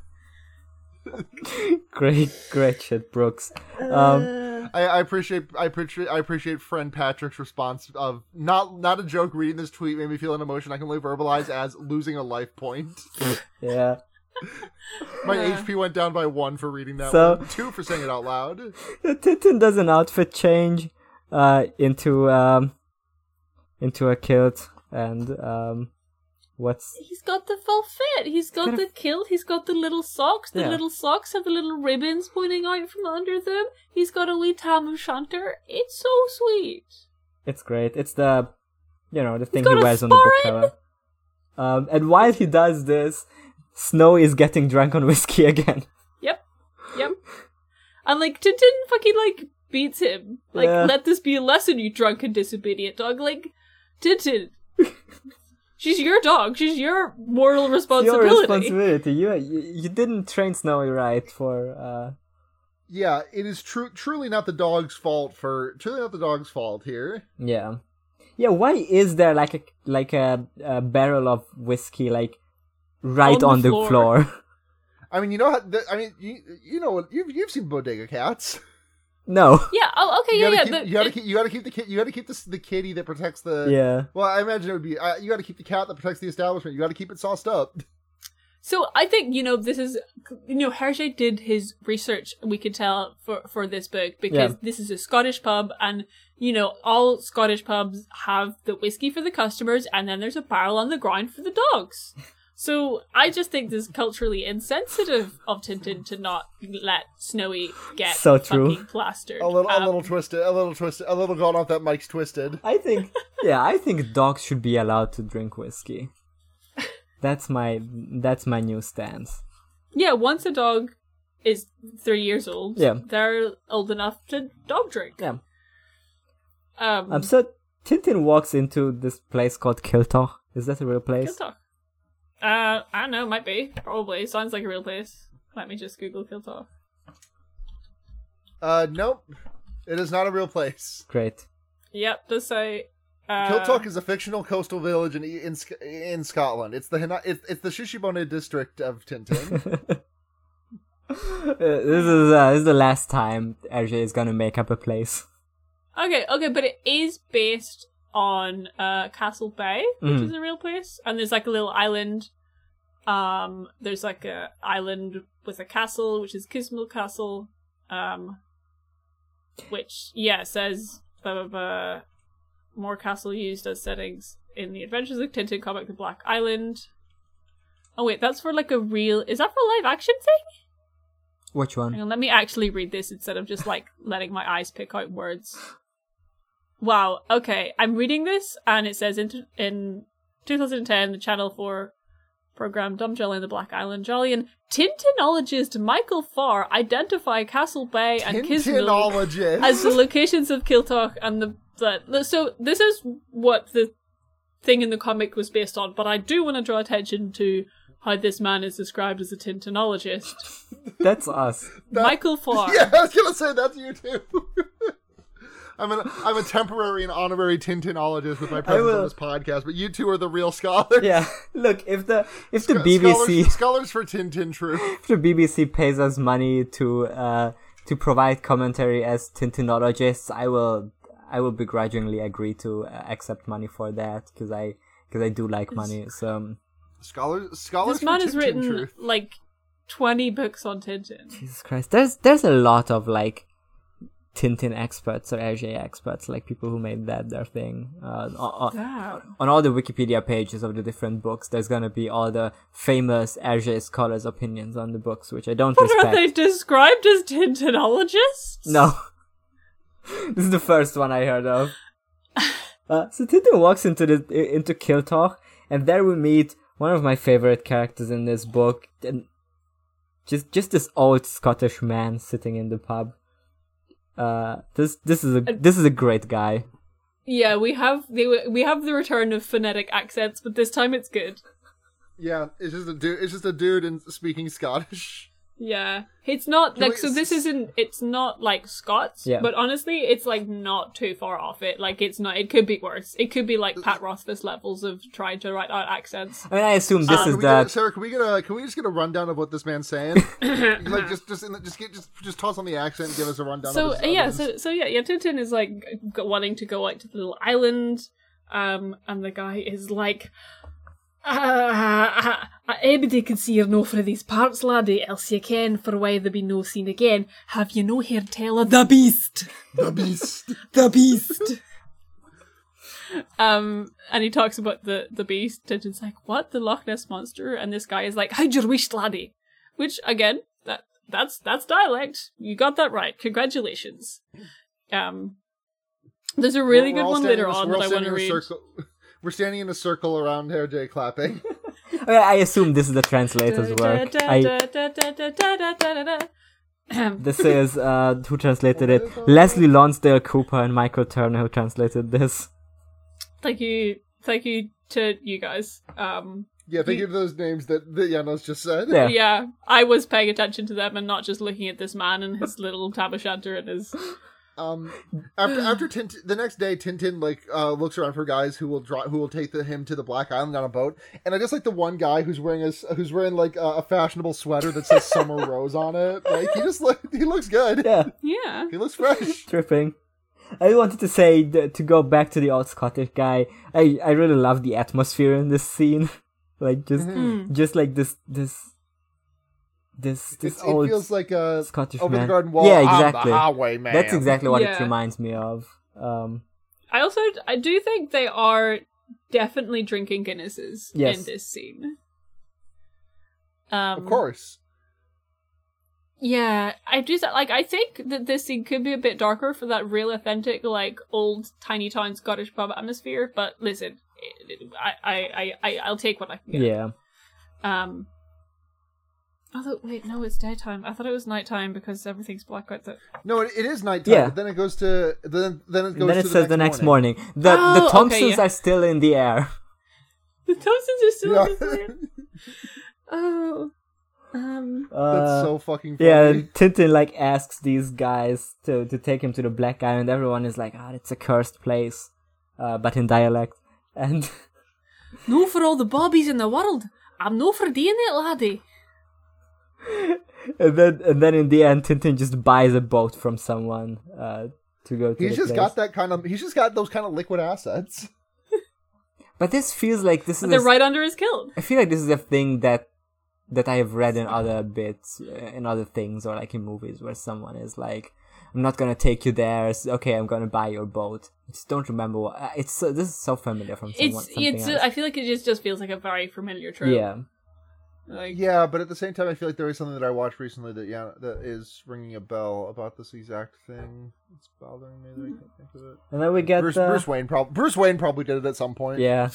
Great, Gretchen Brooks. Um, I, I appreciate I appreciate I appreciate friend Patrick's response of not not a joke. Reading this tweet made me feel an emotion I can only verbalize as losing a life point. yeah. My Uh. HP went down by one for reading that So- one, two for saying it out loud. Tintin does an outfit change uh, into um, into a kilt, and um, What's He's got the full fit. He's got the kilt. He's got the little socks. The Yeah. little socks have the little ribbons pointing out from under them. He's got a wee tam o'shanter. It's so sweet. it's great. It's the you know the thing he wears on the book cover. Um, and while he does this, Snow is getting drunk on whiskey again. Yep. Yep. and like Tintin fucking like beats him. Like, Yeah. let this be a lesson, you drunken disobedient dog. Like, Tintin. She's your dog. She's your moral responsibility. your responsibility. You, you you didn't train Snowy right for uh Yeah, it is true. Truly not the dog's fault for. Truly not the dog's fault here. yeah. Yeah, why is there like a like a, a barrel of whiskey like right On on the the, floor. floor? I mean, you know how. The, I mean, you you know you've you've seen bodega cats. no. Yeah. Oh, okay. You Yeah, gotta yeah. keep, the- you gotta it- keep you gotta keep the kid. You gotta keep the the kitty that protects the. Yeah. Well, I imagine it would be. Uh, you gotta keep the cat that protects the establishment. You gotta keep it sauced up. So I think you know this is you know Hergé did his research. We could tell for for this book because Yeah. this is a Scottish pub, and you know all Scottish pubs have the whiskey for the customers, and then there's a barrel on the ground for the dogs. So I just think this is culturally insensitive of Tintin to not let Snowy get So true. fucking plastered. A little, Um, a little twisted, a little twisted, a little gone off that mic's twisted. I think yeah, I think dogs should be allowed to drink whiskey. That's my that's my new stance. yeah, once a dog is three years old, Yeah. they're old enough to dog drink. Yeah. Um, Um so Tintin walks into this place called Kiltoch. Is that a real place? Kiltoch. Uh, I don't know, might be. Probably. Sounds like a real place. Let me just Google Kiltoch. Uh, nope, it is not a real place. Great. Yep, does say. Uh, Kiltoch is a fictional coastal village in in, in Scotland. It's the it's, it's the Shishibone district of Tintin. Uh, this is uh, this is the last time Hergé is gonna make up a place. Okay, okay, but it is based on uh Castle Bay, which Mhm. is a real place, and there's like a little island. Um, there's like a island with a castle, which is Kisimul Castle. Um, which yeah says blah blah blah. More castle used as settings in the Adventures of Tintin comic, The Black Island. Oh wait, that's for like a real. Is that for a live action thing? Which one? on, let me actually read this instead of just like letting my eyes pick out words. Wow. Okay, I'm reading this, and it says in in 2010, the Channel 4 program Dom Joly and the Black Island Joly and Tintinologist Michael Farr identify Castle Bay and Kisimul as the locations of Kiltoch and the, the so this is what the thing in the comic was based on. But I do want to draw attention to how this man is described as a Tintinologist. That's us. That- Michael Farr. Yeah, I was gonna say that's you too. I'm an I'm a temporary and honorary Tintinologist with my presence on this podcast, but you two are the real scholars. Yeah. Look, if the if the Scho- BBC scholars, scholars for Tintin Truth. if the BBC pays us money to uh to provide commentary as Tintinologists, I will I will begrudgingly agree to uh, accept money for that because I because I do like money. So Scholars scholars This man for has Tintin written Truth. like 20 books on Tintin. Jesus Christ, there's there's a lot of like Tintin experts or Hergé experts, like people who made that their thing. Uh, on, Damn. on all the Wikipedia pages of the different books, there's gonna be all the famous Hergé scholars' opinions on the books, which I don't What are respect. they described as Tintinologists? No. this is the first one I heard of. Uh, so Tintin walks into the into Kiltoch, and there we meet one of my favorite characters in this book, and just just this old Scottish man sitting in the pub. Uh, this this is a this is a great guy. Yeah, we have the we have the return of phonetic accents, but this time it's good. Yeah, it's just a dude. It's just a dude in speaking Scottish. Yeah, it's not like we- so. This isn't. It's not like Scots, Yeah. but honestly, it's like not too far off it. Like it's not. It could be worse. It could be like Pat Rothfuss levels of trying to write out accents. I mean, I assume this Uh, is can we get, the Sarah, can we get a can we just get a rundown of what this man's saying? like just just in the, just get just just toss on the accent and give us a rundown. So of his, yeah, of his- so so yeah, yeah. Tintin is like g- wanting to go out to the little island, um, and the guy is like, uh, "Everybody can see you're no for these parts, laddie. Else you can, for why they be no seen again. Have you no heard tell of the beast? the beast. The beast." Um, and he talks about the the beast. Tintin's like, "What? The Loch Ness monster?" And this guy is like, "How'd you wish, laddie?" Which again, that that's that's dialect. You got that right. Congratulations. Um, there's a really We're- we're good one later on that I want to read. circle- We're standing in a circle around Hergé clapping. I I assume this is the translator's work. I, this is uh, who translated it. Leslie Lonsdale Cooper and Michael Turner who translated this. thank you, thank you to you guys. Um, yeah, think of those names that, that Janos just said. Yeah. yeah, I was paying attention to them and not just looking at this man and his little tam o' and his. Um, after after Tintin, the next day, Tintin like uh looks around for guys who will draw who will take the, him to the Black Island on a boat, and I just like the one guy who's wearing a s- who's wearing like a, a fashionable sweater that says Summer Rose on it. Like he just like he looks good. Yeah, Yeah, He looks fresh. tripping. I wanted to say th- to go back to the old Scottish guy. I I really love the atmosphere in this scene, like just Hmm. just like this this this this It's, it old feels like a Scottish over man. the garden wall. Yeah, I'm exactly. the highwayman. That's exactly what it reminds me of. Um, I also I do think they are definitely drinking Guinnesses Yes. in this scene. Um, Of course. Yeah, I do that. Like, I think that this scene could be a bit darker for that real, authentic, like old tiny town Scottish pub atmosphere. But listen, I, I, I, I I'll take what I can get. yeah. Um. Although, wait, no, it's daytime. I thought it was nighttime because everything's black out. There. No, it, it is nighttime. Yeah. But then it goes to then then it goes then it to says the next, morning. The Oh, the okay, Thompsons yeah. are still in the air. The Thompsons are still Yeah. in this Oh. Um. Uh, That's so fucking funny. yeah, Tintin like asks these guys to to take him to the Black Island. Everyone is like, "Ah, it's a cursed place," uh, but in dialect. And No for all the bobbies in the world. I'm no for doing it, laddie. And then and then in the end, Tintin just buys a boat from someone uh, to go to. He's the just place. got that kind of. He's just got those kind of liquid assets. But this feels like this is. They're a- right under his kilt. I feel like this is a thing that that I have read in other bits, uh, in other things, or like in movies, where someone is like, "I'm not gonna take you there. It's, okay, I'm gonna buy your boat." I just don't remember what. Uh, it's so, this is so familiar from someone. It's it's. else. I feel like it just just feels like a very familiar trope. yeah. Like, Yeah, but at the same time, I feel like there is something that I watched recently that yeah that is ringing a bell about this exact thing. It's bothering me that I can't think of it. And then we get Bruce, the Bruce Wayne probably Bruce Wayne probably did it at some point. yeah.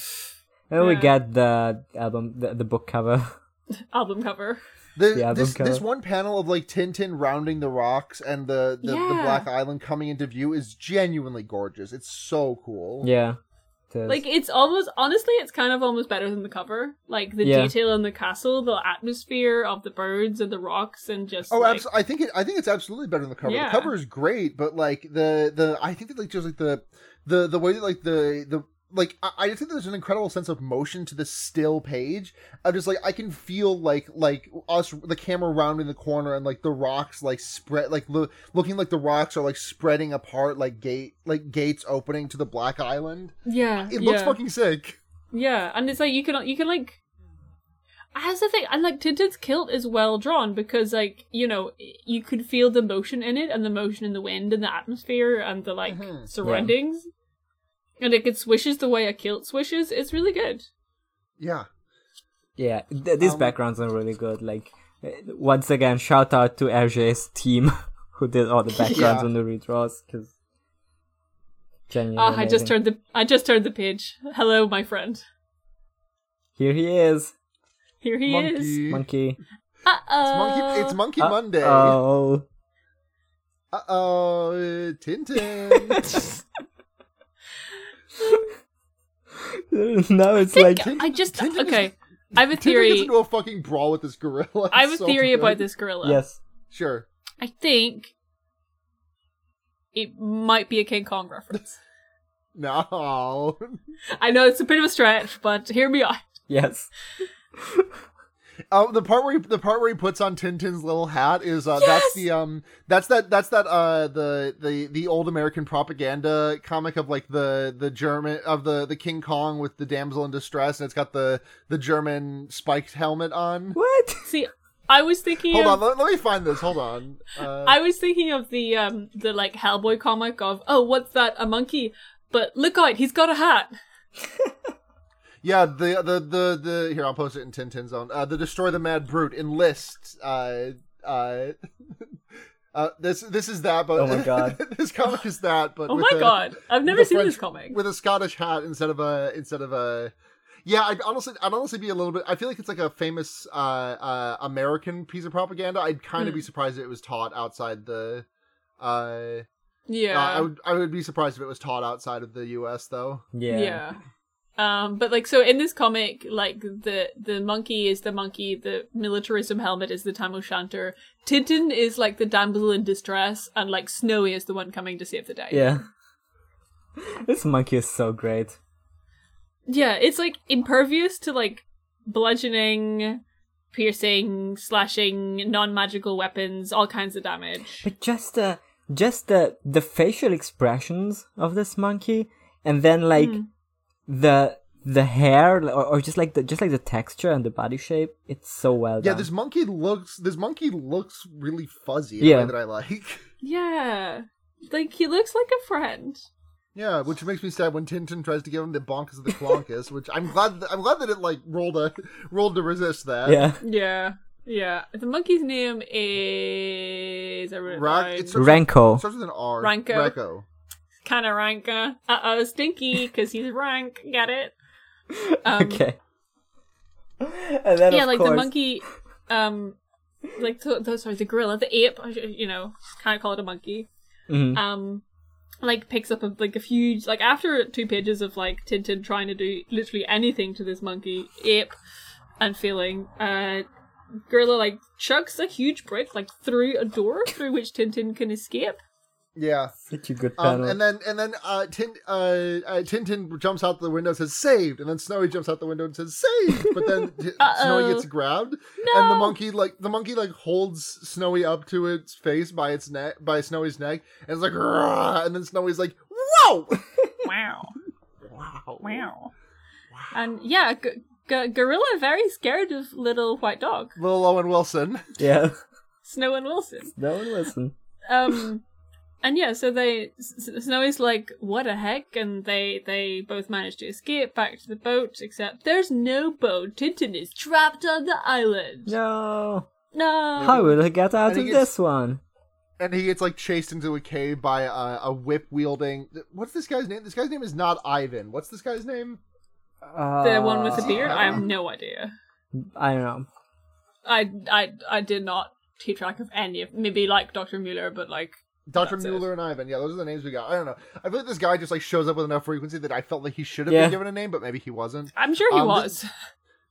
And then we get the album, the, the book cover. album cover. The, The album this this one panel of like Tintin rounding the rocks and the the, the Black Island coming into view is genuinely gorgeous. It's so cool. yeah. It is. Like it's almost honestly, it's kind of almost better than the cover. Like the Yeah. detail in the castle, the atmosphere of the birds and the rocks, and just Oh, like, abso- I think it. I think it's absolutely better than the cover. Yeah. The cover is great, but like the the I think that like just like the the the way that like the the like I, I just think there's an incredible sense of motion to the still page. I'm just like I can feel like like us the camera rounding the corner and like the rocks like spread like lo- looking like the rocks are like spreading apart like gate like gates opening to the Black Island. yeah, It looks yeah. fucking sick. Yeah, and it's like you can you can like. That's the thing, and like Tintin's kilt is well drawn because like you know you could feel the motion in it and the motion in the wind and the atmosphere and the like Mhm. surroundings, and like it swishes the way a kilt swishes. It's really good. Yeah. yeah, th- these Um, backgrounds are really good. Like uh, once again, shout out to Hergé's team who did all the backgrounds Yeah. on the redraws because. Genuinely Ah, I just turned the I just turned the page. Hello, my friend. Here he is, Here he is. Monkey. monkey. Uh It's monkey. It's Monkey Uh, Monday. Oh, Uh oh, Tintin. now it's like I just Tintin is- okay. I have a Tintin gets theory. into a fucking brawl with this gorilla. I have a so theory good. about this gorilla. yes. Sure. I think it might be a King Kong reference. No. I know it's a bit of a stretch, but hear me out. Yes. Uh, the part where he, the part where he puts on Tintin's little hat is uh, that's the um that's that that's that uh the the the old American propaganda comic of like the the German of the the King Kong with the damsel in distress and it's got the the German spiked helmet on. What? See, I was thinking Hold of on, let, let me find this. Hold on. Uh, I was thinking of the um the like Hellboy comic of oh what's that a monkey but look out, he's got a hat. Yeah, the the the the here I'll post it in Tintin Zone. Uh, the destroy the mad brute enlist. Uh, uh, uh, this this is that, but Oh my God. this comic is that, but Oh my a- god, I've never seen French- this comic. with a Scottish hat instead of a instead of a. Yeah, I'd honestly, I'd honestly be a little bit. I feel like it's like a famous uh, uh, American piece of propaganda. I'd kind of Hmm. be surprised if it was taught outside the. Uh, Yeah. uh, I would, I would be surprised if it was taught outside of the U.S. though. Yeah. Yeah. Um, but like so in this comic, like the the monkey is the monkey, the militarism helmet is the tam o'shanter. Tintin is like the damsel in distress, and like Snowy is the one coming to save the day. Yeah. This monkey is so great. Yeah, it's like impervious to like bludgeoning, piercing, slashing, non magical weapons, all kinds of damage. But just the just the the facial expressions of this monkey, and then like Hmm. The the hair, or, or just like the just like the texture and the body shape, it's so well done. Yeah, done. this monkey looks. This monkey looks really fuzzy. In Yeah. a way that I like. Yeah. Like he looks like a friend. Yeah, which makes me sad when Tintin tries to give him the bonkus of the clonkus, which I'm glad. That, I'm glad that it like rolled a rolled to resist that. yeah. Yeah. Yeah. The monkey's name is I wrote it Ra- down. it starts, Ranko. it starts with an R. Ranko. Ranko. Kind of ranka. Uh oh, stinky, because he's rank. Get it? Um, okay. And then yeah, of like course, the monkey, um, like the, sorry, the gorilla, the ape. You know, kind of call it a monkey. Mhm. Um, like picks up a, like a huge like after two pages of like Tintin trying to do literally anything to this monkey ape and failing. Uh, gorilla like chucks a huge brick like through a door through which Tintin can escape. Yeah. Such a good Um, and then and then uh, Tin, uh, uh, Tintin jumps out the window and says saved, and then Snowy jumps out the window and says saved, but then T- Snowy gets grabbed, and the monkey like the monkey like holds Snowy up to its face by its neck by Snowy's neck, and it's like "Rah!" and then Snowy's like whoa, Wow. wow, Wow. And yeah, g- g- gorilla very scared of little white dog, little Owen Wilson. yeah. Snow and Wilson. No one listen. Um, and yeah, so they S- S- Snowy's like, "What the heck?" And they they both manage to escape back to the boat. Except there's no boat. Tintin is trapped on the island. No. No. How will he get out And of gets- this one? And he gets like chased into a cave by a, a whip wielding. What's this guy's name? This guy's name is not Ivan. What's this guy's name? The one with the Uh, beard? I have no idea. I don't know. I I I did not keep track of any of maybe like Doctor Müller, but like Dr. That's it. Müller and Ivan. Yeah, those are the names we got. I don't know. I feel like this guy just like shows up with enough frequency that I felt like he should have Yeah. been given a name, but maybe he wasn't. I'm sure he Um, was.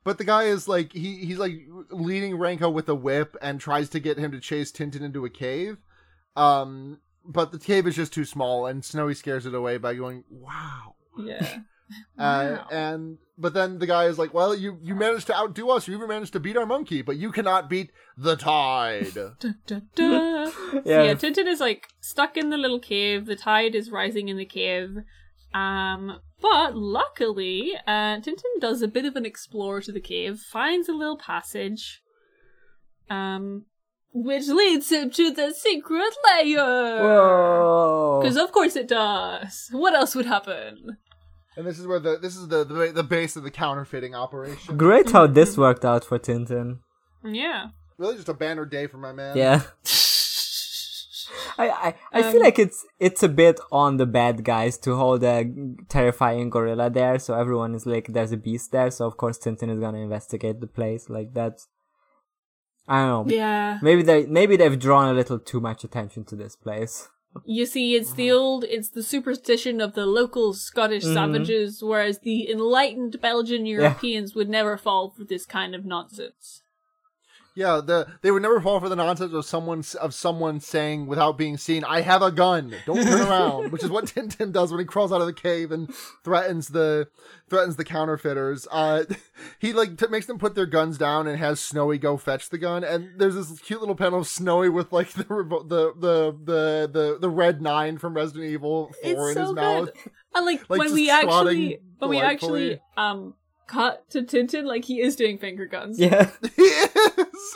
But the guy is like he he's like leading Ranko with a whip and tries to get him to chase Tintin into a cave. Um but the cave is just too small and Snowy scares it away by going, "Wow." yeah. Uh, Wow. and but then the guy is like, "Well, you you managed to outdo us. You even managed to beat our monkey, but you cannot beat the tide." Dun, dun, dun. So, Yeah. yeah, Tintin is like stuck in the little cave. The tide is rising in the cave. Um, but luckily, uh, Tintin does a bit of an explore to the cave, finds a little passage, um, which leads him to the secret layer. Whoa. Because of course it does. What else would happen? And this is where the this is the the, the base of the counterfeiting operation. Great how this worked out for Tintin. Yeah. Really, just a banner day for my man. Yeah. I I, I feel Um, like it's it's a bit on the bad guys to hold a terrifying gorilla there, so everyone is like, there's a beast there, so of course Tintin is gonna investigate the place. Like that's, I don't know. Yeah. Maybe they maybe they've drawn a little too much attention to this place. You see, it's the old, it's the superstition of the local Scottish Mhm. savages, whereas the enlightened Belgian Europeans would never fall for this kind of nonsense. Yeah, the they would never fall for the nonsense of someone of someone saying without being seen, "I have a gun. Don't turn around," which is what Tintin does when he crawls out of the cave and threatens the threatens the counterfeiters. Uh, he like t- makes them put their guns down and has Snowy go fetch the gun. And there's this cute little panel of Snowy with like the revo- the the the the the red nine from Resident Evil Four It's in so his good. mouth. And like, Like, when we actually, when we actually, um, cut to Tintin, like he is doing finger guns. Yeah. He is.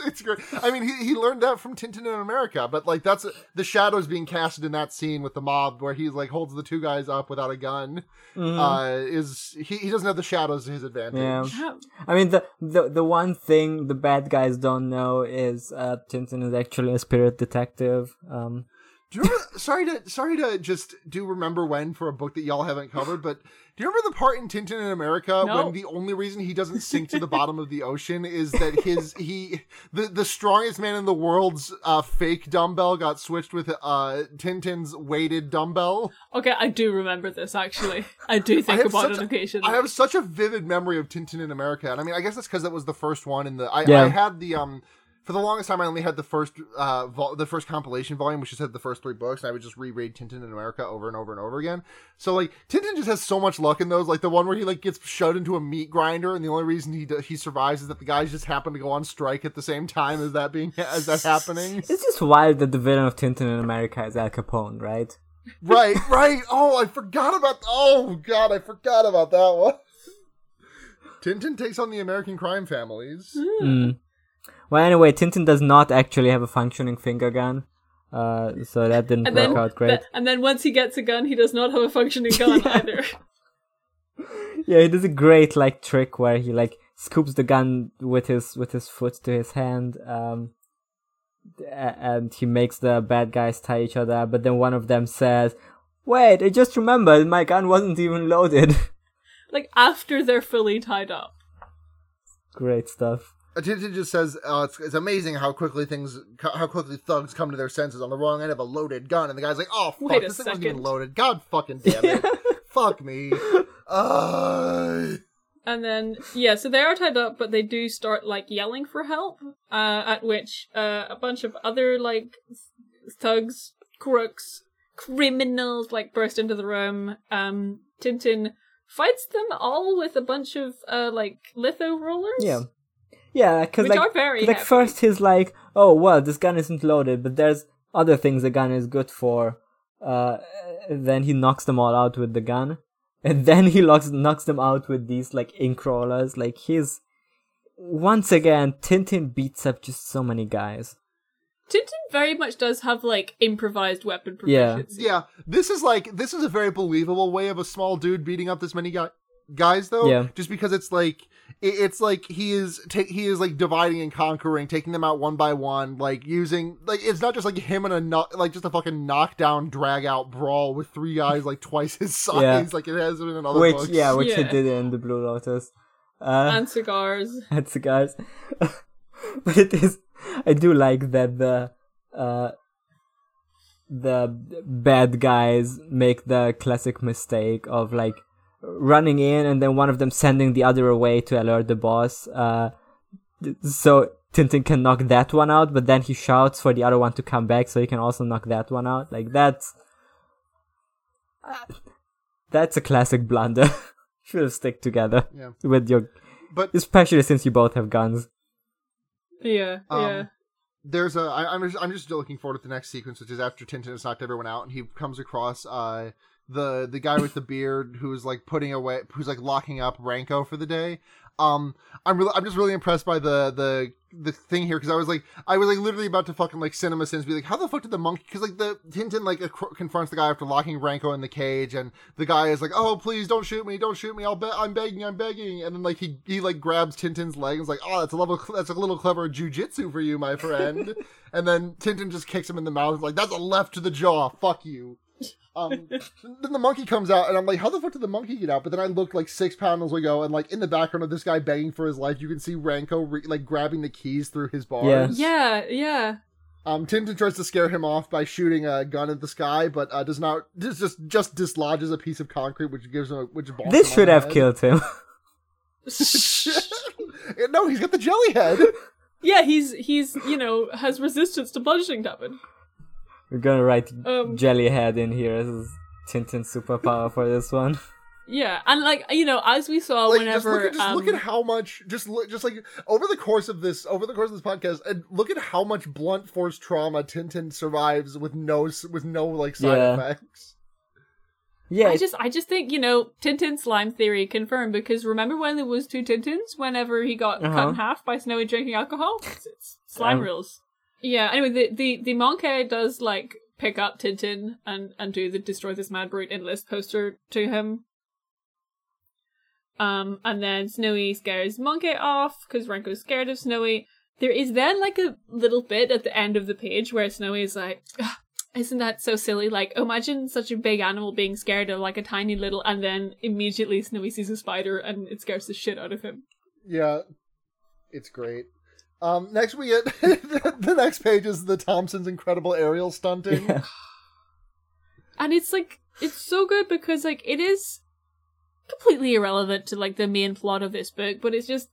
It's great. I mean, he, he learned that from Tintin in America, but like that's the shadows being casted in that scene with the mob where he like holds the two guys up without a gun. Mhm. Uh, is he, he doesn't have the shadows to his advantage. Yeah. Yeah. I mean, the, the the one thing the bad guys don't know is uh, Tintin is actually a spirit detective. Um, Do you remember? sorry to sorry to just do remember when for a book that y'all haven't covered, but do you remember the part in Tintin in America No. when the only reason he doesn't sink to the bottom of the ocean is that his he the the strongest man in the world's uh, fake dumbbell got switched with uh Tintin's weighted dumbbell. Okay, I do remember this actually. I do think have about such it a- occasionally. I have such a vivid memory of Tintin in America, and I mean, I guess that's because that was the first one in the. I, Yeah. I had the um. For the longest time, I only had the first, uh, vol- the first compilation volume, which just had the first three books, and I would just reread Tintin in America over and over and over again. So, like, Tintin just has so much luck in those. Like the one where he like gets shoved into a meat grinder, and the only reason he do- he survives is that the guys just happen to go on strike at the same time as that being as that happening. it's just wild that the villain of Tintin in America is Al Capone, right? right, right. Oh, I forgot about. Oh God, I forgot about that one. Tintin takes on the American crime families. Mm. Well, anyway, Tintin does not actually have a functioning finger gun, uh, so that didn't and work then, out great. and then once he gets a gun, he does not have a functioning gun Yeah. either. Yeah, he does a great like trick where he like scoops the gun with his with his foot to his hand, um, and he makes the bad guys tie each other. up, But then one of them says, "Wait, I just remembered my gun wasn't even loaded." Like after they're fully tied up. great stuff. Tintin just says uh, it's, it's amazing how quickly things, how quickly thugs come to their senses on the wrong end of a loaded gun, and the guy's like, "Oh fuck, Wait a this thing wasn't even loaded. God fucking damn it, fuck me." Uh, And then yeah, so they are tied up, but they do start like yelling for help. Uh, at which uh, a bunch of other like thugs, crooks, criminals like burst into the room. Um, Tintin fights them all with a bunch of uh like litho rollers. Yeah, yeah, because like are very like heavy. first he's like, "Oh well, this gun isn't loaded," but there's other things the gun is good for. Uh, then he knocks them all out with the gun, and then he knocks knocks them out with these like ink rollers. Like he's once again, Tintin beats up just so many guys. Tintin very much does have like improvised weapon Yeah. proficiency. yeah, yeah, this is like this is a very believable way of a small dude beating up this many guy- guys, though. Yeah. just because it's like it, it's like he is ta- he is like dividing and conquering, taking them out one by one, like using like it's not just like him and a no- like just a fucking knockdown drag out brawl with three guys like twice his size, Yeah. like it has been in other which books. yeah, which he Yeah. did in the Blue Lotus. Uh, And cigars. and cigars. but it is I do like that the uh the bad guys make the classic mistake of like running in and then one of them sending the other away to alert the boss. Uh so Tintin can knock that one out, but then he shouts for the other one to come back so he can also knock that one out. Like that's uh, that's a classic blunder. Should have stick together Yeah. with your But especially since you both have guns. Yeah, Um, yeah. there's a I, I'm just, I'm just looking forward to the next sequence, which is after Tintin has knocked everyone out, and he comes across uh the the guy with the beard who's like putting away, who's like locking up Ranko for the day. Um, I'm really, I'm just really impressed by the the the thing here because I was like, I was like literally about to fucking like CinemaSins be like, how the fuck did the monkey? Because like the Tintin like confronts the guy after locking Ranko in the cage, and the guy is like, oh please don't shoot me, don't shoot me, I'll bet I'm begging, I'm begging, and then like he he like grabs Tintin's leg and is like, oh that's a level that's a little clever jujitsu for you, my friend, and then Tintin just kicks him in the mouth like that's a left to the jaw, fuck you. Um, then the monkey comes out, and I'm like, how the fuck did the monkey get out? But then I looked like six panels ago, and like in the background of this guy begging for his life, you can see Ranko re- like grabbing the keys through his bars. Yeah, yeah. Um, Tintin tries to scare him off by shooting a gun at the sky, but uh, does not. Just just just dislodges a piece of concrete, which gives him a, which bonks This him should the have head. killed him. no, he's got the jelly head. yeah, he's he's you know has resistance to bludgeoning damage. We're gonna write Um, Jellyhead in here as Tintin's superpower for this one. Yeah, and like you know, as we saw Like, just whenever look at just um, look at how much just look just like over the course of this over the course of this podcast and look at how much blunt force trauma Tintin survives with no with no like side Yeah. effects. Yeah, I just I just think, you know, Tintin slime theory confirmed because remember when there was two Tintins whenever he got cut Uh-huh. in half by Snowy drinking alcohol? It's, it's slime Um, rules. Yeah, anyway, the the the monkey does like pick up Tintin and and do the destroy this mad brute enlist poster to him. Um and then Snowy scares Monkey off because Ranko's scared of Snowy. There is then like a little bit at the end of the page where Snowy is like, isn't that so silly? Like, imagine such a big animal being scared of like a tiny little, and then immediately Snowy sees a spider and it scares the shit out of him. Yeah, it's great. Um, next we get the next page is the Thompsons' incredible aerial stunting. yeah. And it's like, it's so good because like it is completely irrelevant to like the main plot of this book, but it's just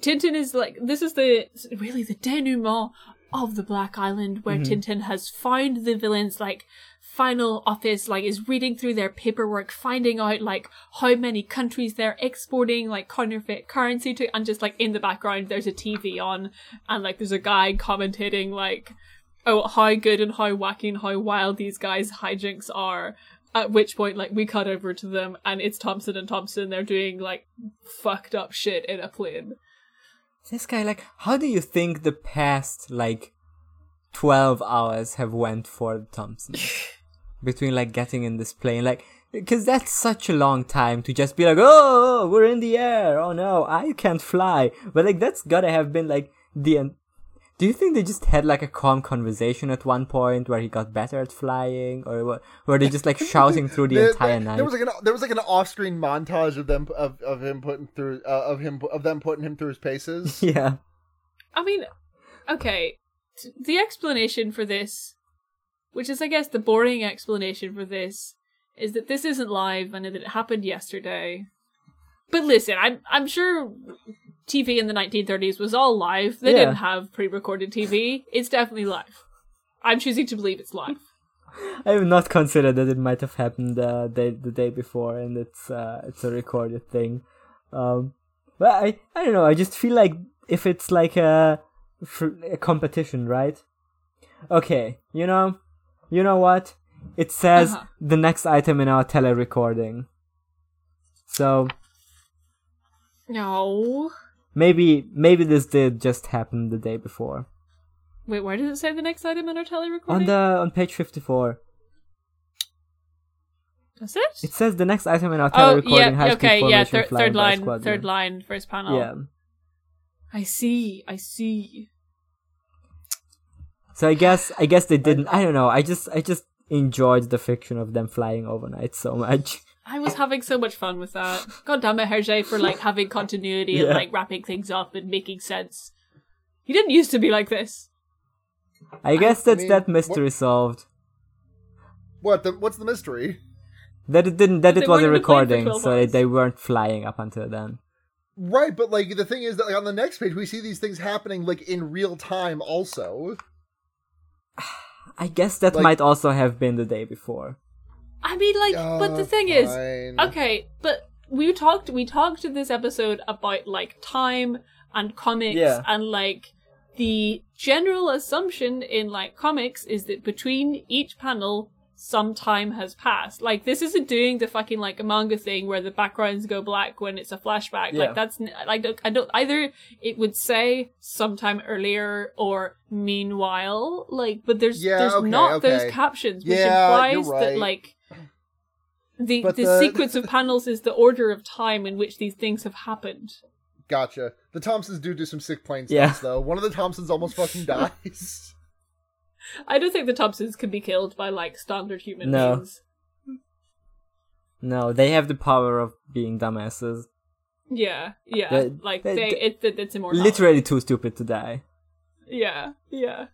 Tintin is like this is the really the denouement of the Black Island where Mhm. Tintin has found the villains like final office like is reading through their paperwork finding out like how many countries they're exporting like counterfeit currency to and just like in the background there's a TV on and like there's a guy commentating like oh how good and how wacky and how wild these guys hijinks are. At which point like we cut over to them and it's Thompson and Thompson. They're doing like fucked up shit in a plane. This guy, like, how do you think the past like twelve hours have went for the Thompsons between like getting in this plane, like, because that's such a long time to just be like, oh, we're in the air. Oh no, I can't fly. But like, that's gotta have been like the. En- do you think they just had like a calm conversation at one point where he got better at flying, or what? Were they just like shouting through the There- entire there, night? there was like an there was like an off-screen montage of them of, of him putting through uh, of him of them putting him through his paces. yeah. I mean, okay, the explanation for this, which is, I guess, the boring explanation for this, is that this isn't live and that it happened yesterday. But listen, I'm I'm sure TV in the 1930s was all live. They Yeah. didn't have pre-recorded TV. It's definitely live. I'm choosing to believe it's live. I have not considered that it might have happened uh, day, the day before, and it's uh, it's a recorded thing. Um, but I I don't know. I just feel like if it's like a a competition, right? Okay, you know, you know what? It says Uh-huh. the next item in our tele recording. So No. maybe maybe this did just happen the day before Wait, where does it say the next item in our tele recording? on the on page fifty four. Does it? It says the next item in our tele recording oh, yeah, high okay, yeah, thir- third line, third line, first panel. Yeah. I see, I see. So I guess I guess they didn't. I don't know. I just I just enjoyed the fiction of them flying overnight so much. I was having so much fun with that. God damn it, Hergé, for like having continuity and like wrapping things up and making sense. He didn't used to be like this. I guess that's mean, that mystery solved. What the what's the mystery? That it didn't. That They it was a weren't in the plane for recording, so they, they weren't flying up until then. Right, but like the thing is that like on the next page we see these things happening like in real time also. I guess that Like- might also have been the day before. I mean, like, but the thing is, okay, but we talked, we talked in this episode about like time and comics Yeah. and like the general assumption in like comics is that between each panel some time has passed. Like this isn't doing the fucking like manga thing where the backgrounds go black when it's a flashback. Yeah. Like that's like I don't either it would say sometime earlier or meanwhile like but there's Yeah, there's okay, not okay. those captions which Yeah, you're implies that like the But the, the- sequence of panels is the order of time in which these things have happened. Gotcha. The Thompsons do do some sick plane Yeah. though. One of the Thompsons almost fucking dies. I don't think the Thompsons can be killed by like standard human No. beings. No, they have the power of being dumbasses. Yeah, yeah. The- like the- they, the- it, it, it's immortal. Literally too stupid to die. Yeah, yeah.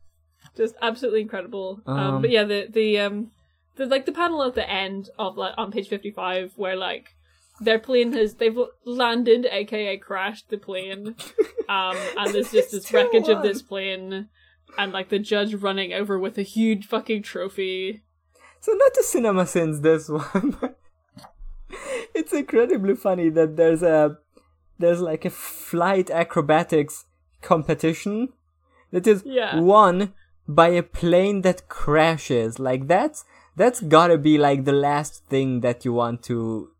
Just absolutely incredible. Um, Um, but yeah, the the um the like the panel at the end of like on page fifty five where like their plane has they've landed, aka crashed the plane, um, and there's just this wreckage of this plane, and like the judge running over with a huge fucking trophy. So not a CinemaSins this one, it's incredibly funny that there's a there's like a flight acrobatics competition that is Yeah. won by a plane that crashes. Like that's that's gotta be like the last thing that you want to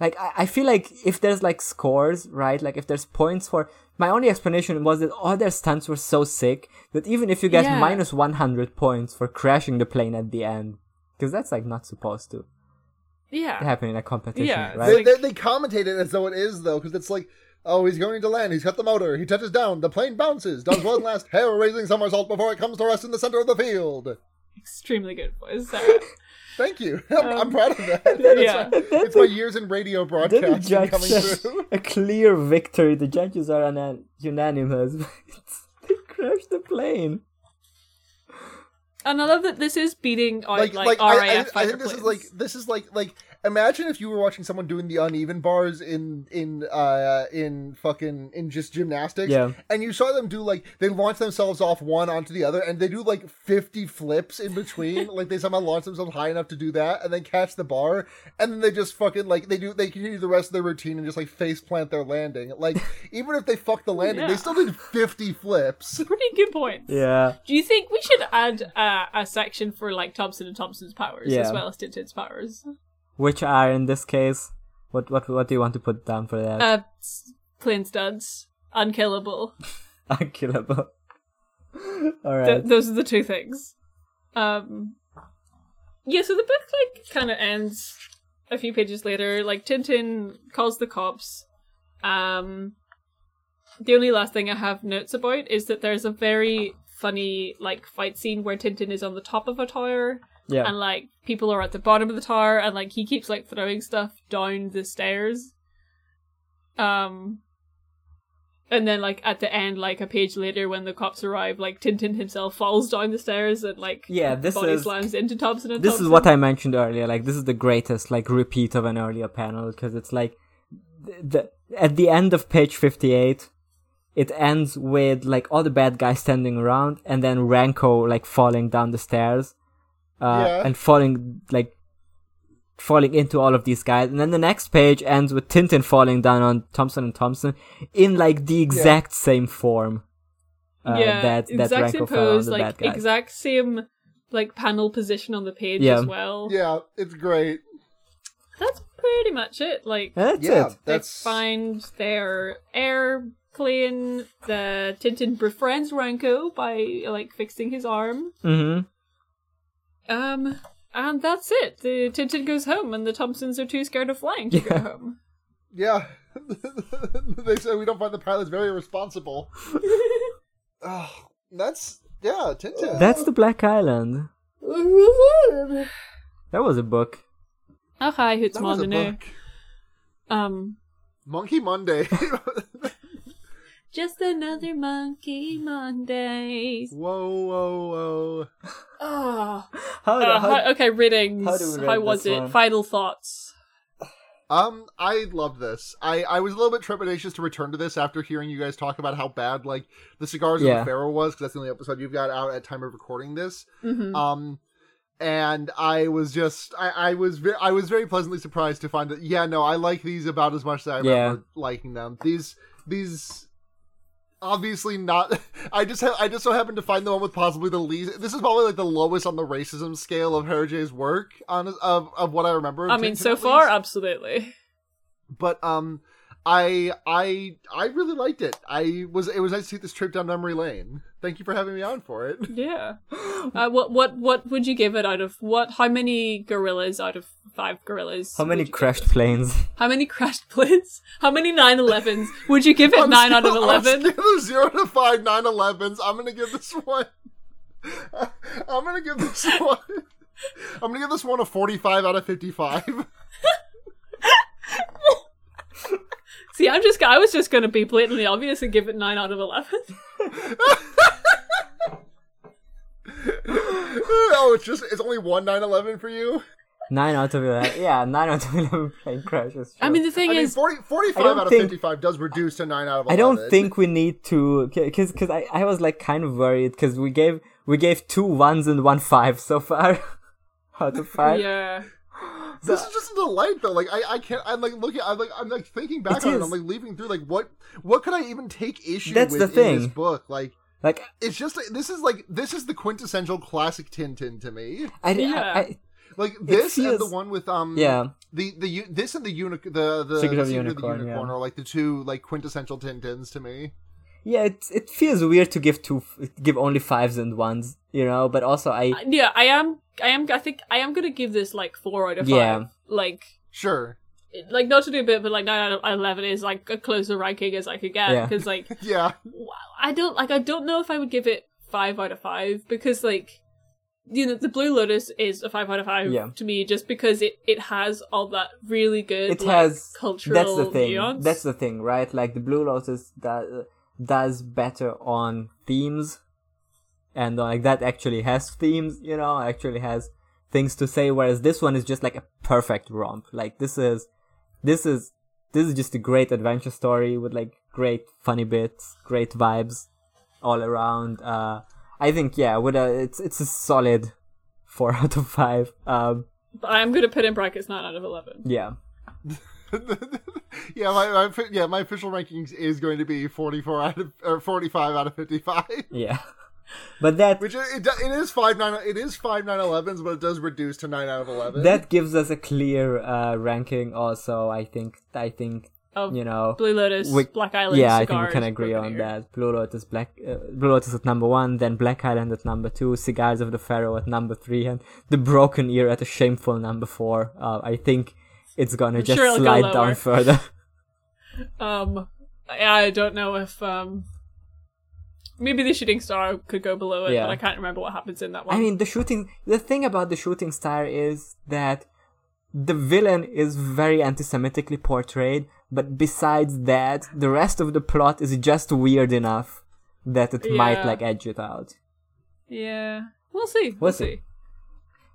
like I, I feel like if there's like scores right like if there's points for my only explanation was that all their stunts were so sick that even if you get Yeah. minus 100 points for crashing the plane at the end because that's like not supposed to Yeah. happen in a competition Yeah, right They, like- they, they commentate it as though it is though, because it's like, oh, he's going to land. He's cut the motor. He touches down. The plane bounces. Does one last hair-raising somersault before it comes to rest in the center of the field. Extremely good voice. Sarah. Thank you. I'm, I'm Um, proud of that. yeah. It's, my, it's my years in radio then the broadcasting coming through. a clear victory the judges are unan- unanimous they crashed the plane And I love that this is beating out like, like, like, I, I, I think fighter this is like this is like like imagine if you were watching someone doing the uneven bars in in uh in fucking in just gymnastics Yeah. and you saw them do like they launch themselves off one onto the other and they do like 50 flips in between like they somehow launch themselves high enough to do that and then catch the bar and then they just fucking like they do they continue the rest of their routine and just like face plant their landing like even if they fuck the landing Yeah. they still did 50 flips Pretty good points. yeah Do you think we should add uh, a section for like Thompson and Thompson's powers Yeah. as well as Tintin's powers? Which are in this case what what what do you want to put down for that Uh, plain studs, unkillable. unkillable All right, Th- those are the two things. Um, yeah, so the book like kind of ends a few pages later. Like Tintin calls the cops. Um, the only last thing I have notes about is that there's a very funny like fight scene where Tintin is on the top of a tower yeah. And like people are at the bottom of the tower and like he keeps like throwing stuff down the stairs. Um and then like at the end like a page later when the cops arrive like tintin himself falls down the stairs and like Yeah, this body is- slams into thompson and this is what I mentioned earlier. Like this is the greatest like repeat of an earlier panel because it's like the, the at the end of page fifty eight, it ends with like all the bad guys standing around and then Ranko like falling down the stairs, uh, Yeah. and falling like falling into all of these guys, and then the next page ends with Tintin falling down on Thompson and Thompson in like the exact same form. Uh, yeah that that exact same Ranko fell pose like exact same like panel position on the page Yeah. as well yeah it's great that's pretty much it like That's yeah it. They that's find their airplane. The Tintin befriends Ranko by like fixing his arm. Mm-hmm. Um, and that's it. The Tintin goes home, and the Thompsons are too scared of flying to go Yeah. home. Yeah. they say we don't find the pilots very responsible. oh, that's yeah, Tintin. That's the Black Island. That was a book. Oh hi, who's that Monday. Um, Monkey Monday. just another Monkey Mondays. whoa, whoa, whoa. Oh, How, Uh, how- okay, readings. how How, do we rate was this it? one? Final thoughts. Um, I loved this. I, I was a little bit trepidatious to return to this after hearing you guys talk about how bad like the cigars Yeah. of the Pharaoh was, because that's the only episode you've got out at time of recording this. hmm Um, and I was just I, I was ve- I was very pleasantly surprised to find that yeah no I like these about as much as I Yeah. remember liking them. These these obviously not. I just ha- I just so happened to find the one with possibly the least. This is probably like the lowest on the racism scale of Hergé's work on of of what I remember. I mean, Tintin, so far, absolutely. but um. I I I really liked it. I was it was nice to take this trip down memory lane. Thank you for having me on for it. Yeah. Uh, what what what would you give it out of what? How many gorillas out of five gorillas? How many would you give crashed planes? How many crashed planes? How many 911s? Would you give it On nine a out of scale- on a eleven? zero to five 911s, I'm gonna give this one. I'm gonna give this one. I'm gonna give this one a 45 out of 55. See, I'm just I was just gonna be blatantly obvious and give it nine out of eleven. oh, it's just it's only one 911 for you. Nine out of eleven. Yeah, nine out of eleven plane crashes. I mean, the thing I mean, is, 40, 45 out of think- 55 does reduce to 9 out of 11. I don't think we need to, because because I, I was like kind of worried because we gave we gave two ones and one five so far out of five. yeah. This is just a delight, though. Like I, I can't. I'm like looking. I'm like, I'm like thinking back It on it. is. I'm like leaving through like what, what could I even take issue That's with the in this thing. book? Like, Like it's just this is like this is the quintessential classic Tintin to me. I, Yeah. I, I Like this and the one with um Yeah, the the this and the unic the the Secret of the Secret Unicorn, yeah. are like the two like quintessential Tintins to me. yeah. It it feels weird to give two, give only fives and ones, you know. But also, I Yeah, I am. I am. I think I am gonna give this like four out of five. Yeah. Like, Sure. Like not to do a bit, but like nine out of eleven is like a closer ranking as I could get Yeah. because like Yeah. I don't like. I don't know if I would give it five out of five because like. You know, the Blue Lotus is a five out of five Yeah. to me, just because it, it has all that really good it like, has cultural that's the thing nuance. that's the thing right like the blue lotus does, does better on themes and uh, like that actually has themes you know actually has things to say whereas this one is just like a perfect romp like this is this is this is just a great adventure story with like great funny bits great vibes all around uh i think yeah with a it's it's a solid four out of five um I'm gonna put in brackets nine out of eleven. yeah yeah, my, my yeah my official rankings is going to be forty four out of or forty five out of fifty five. yeah but that Which it, it, it is five nine it is five nine elevens, but it does reduce to nine out of eleven. that gives us a clear uh, ranking also i think i think Of you know Blue Lotus, we- Black Island, yeah i think we can agree on Broken that. Blue lotus black uh, blue lotus at number one then black island at number two cigars of the pharaoh at number three and the broken ear at a shameful number four. Uh, i think it's gonna just sure it'll go slide down further. Um, I I don't know if um, maybe the shooting star could go below it, Yeah. but I can't remember what happens in that one. i mean the shooting the thing about the shooting star is that the villain is very anti-semitically portrayed but besides that the rest of the plot is just weird enough that it might like edge it out yeah, we'll see. We'll, We'll see. see.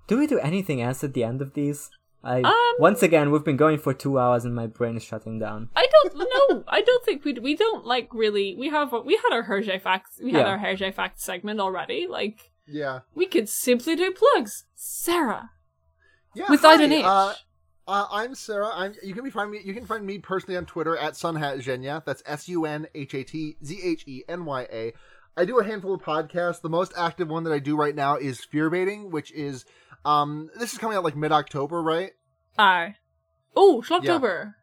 do we do anything else at the end of these i Um, once again we've been going for two hours and my brain is shutting down I don't know. I don't think we we don't like really. We have we had our Hergé facts. We had Yeah. our Hergé facts segment already. Like yeah. we could simply do plugs. Sarah, Yeah. without hi, an H. Uh, uh, I'm Sarah. I'm. You can be find me. You can find me personally on Twitter at sunhatzhenya. That's S U N H A T Z H E N Y A. I do a handful of podcasts. The most active one that I do right now is Fear Baiting, which is um this is coming out like mid October, right? Aye. Oh, Schlocktober.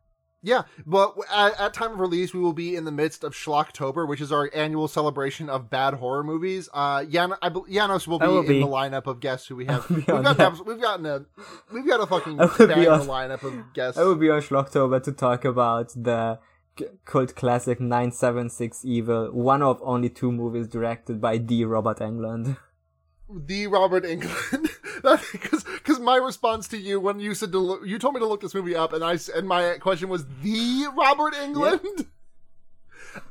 Yeah, but at, at time of release, we will be in the midst of Schlocktober, which is our annual celebration of bad horror movies. Uh, Jan- I, bel- Janos will be, I will in the lineup of guests who we have. We've got, that. we've gotten a, we've got a fucking I be on- lineup of guests. i will be on schlocktober to talk about the c- cult classic 976 evil one of only two movies directed by d robert englund the Robert Englund. Because because my response to you when you said to look, you told me to look this movie up, and I and my question was the Robert Englund.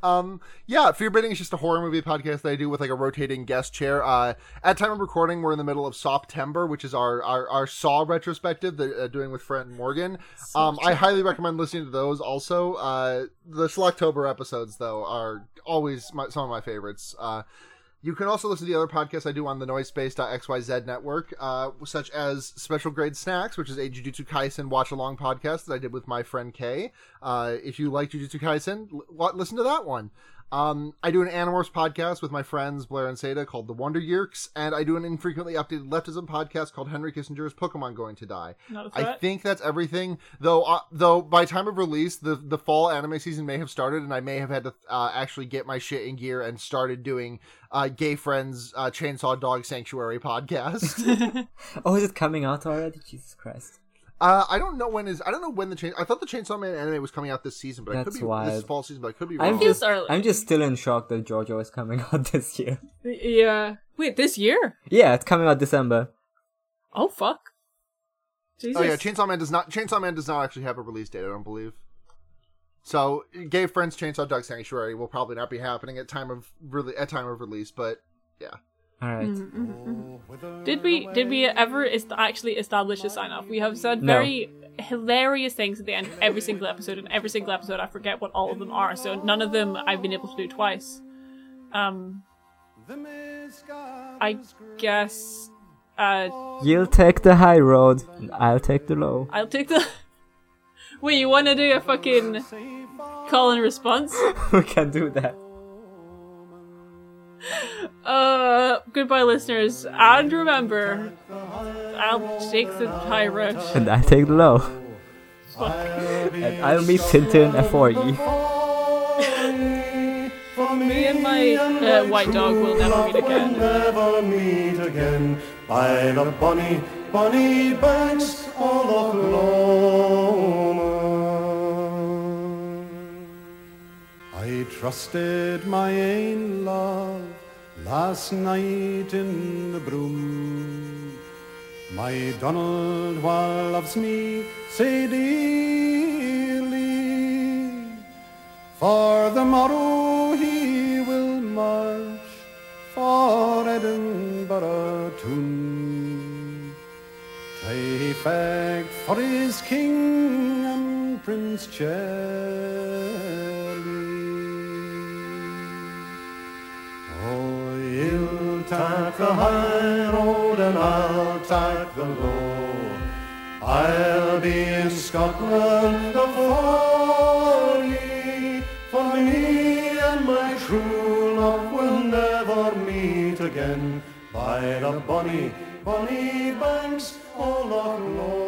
Um, yeah, Fear Baiting is just a horror movie podcast that I do with like a rotating guest chair. Uh, at time of recording, we're in the middle of September, which is our our, our Saw retrospective that uh, doing with Friend Morgan. Um, I highly recommend listening to those. Also, uh, the Schlocktober episodes though are always my, some of my favorites. Uh, you can also listen to the other podcasts I do on the Noisepace.xyz network, uh, such as Special Grade Snacks, which is a Jujutsu Kaisen watch along podcast that I did with my friend Kay. Uh, if you like Jujutsu Kaisen, l- listen to that one. Um, I do an Animorphs podcast with my friends Blair and Seda called The Wonder Yearks, and I do an infrequently updated leftism podcast called Henry Kissinger's Pokemon Going to Die. Not a I threat. think that's everything. Though, uh, though by time of release, the the fall anime season may have started, and I may have had to uh, actually get my shit in gear and started doing uh, Gay Friends uh, Chainsaw Dog Sanctuary podcast. oh is it coming out already jesus christ uh, I don't know when is. I don't know when the chain. I thought the Chainsaw Man anime was coming out this season, but I could That's be this fall season. But I could be wrong. i'm just i'm just still in shock that jojo is coming out this year yeah. Wait, this year? yeah it's coming out december Oh fuck. Jesus. Oh yeah, Chainsaw Man does not. Chainsaw Man does not actually have a release date. I don't believe. So, Gay Friends Chainsaw Dog Sanctuary will probably not be happening at time of really at time of release, but yeah. All right Mm-hmm. Did we did we ever is actually establish a sign off? We have said No. very hilarious things at the end of every single episode, and every single episode I forget what all of them are. So none of them I've been able to do twice. Um, I guess uh, you'll take the high road and i'll take the low I'll take the. Wait, you want to do a fucking call and response? we can do that Uh, goodbye, listeners, and remember, I'll take the high road. And I take the low. And I'll meet Tintin at 4E. Me and my uh, white dog will never meet again. never meet again by the bonny, bonny banks of Loch Trusted my ain love last night in the broom. My Donald while loves me say dearly. For the morrow he will march for Edinburgh toon. Tay fag for his king and Prince Charlie. Take the high road and I'll take the low. I'll be in Scotland before ye. For me and my true love will never meet again by the bonny, bonny banks of Loch Lomond.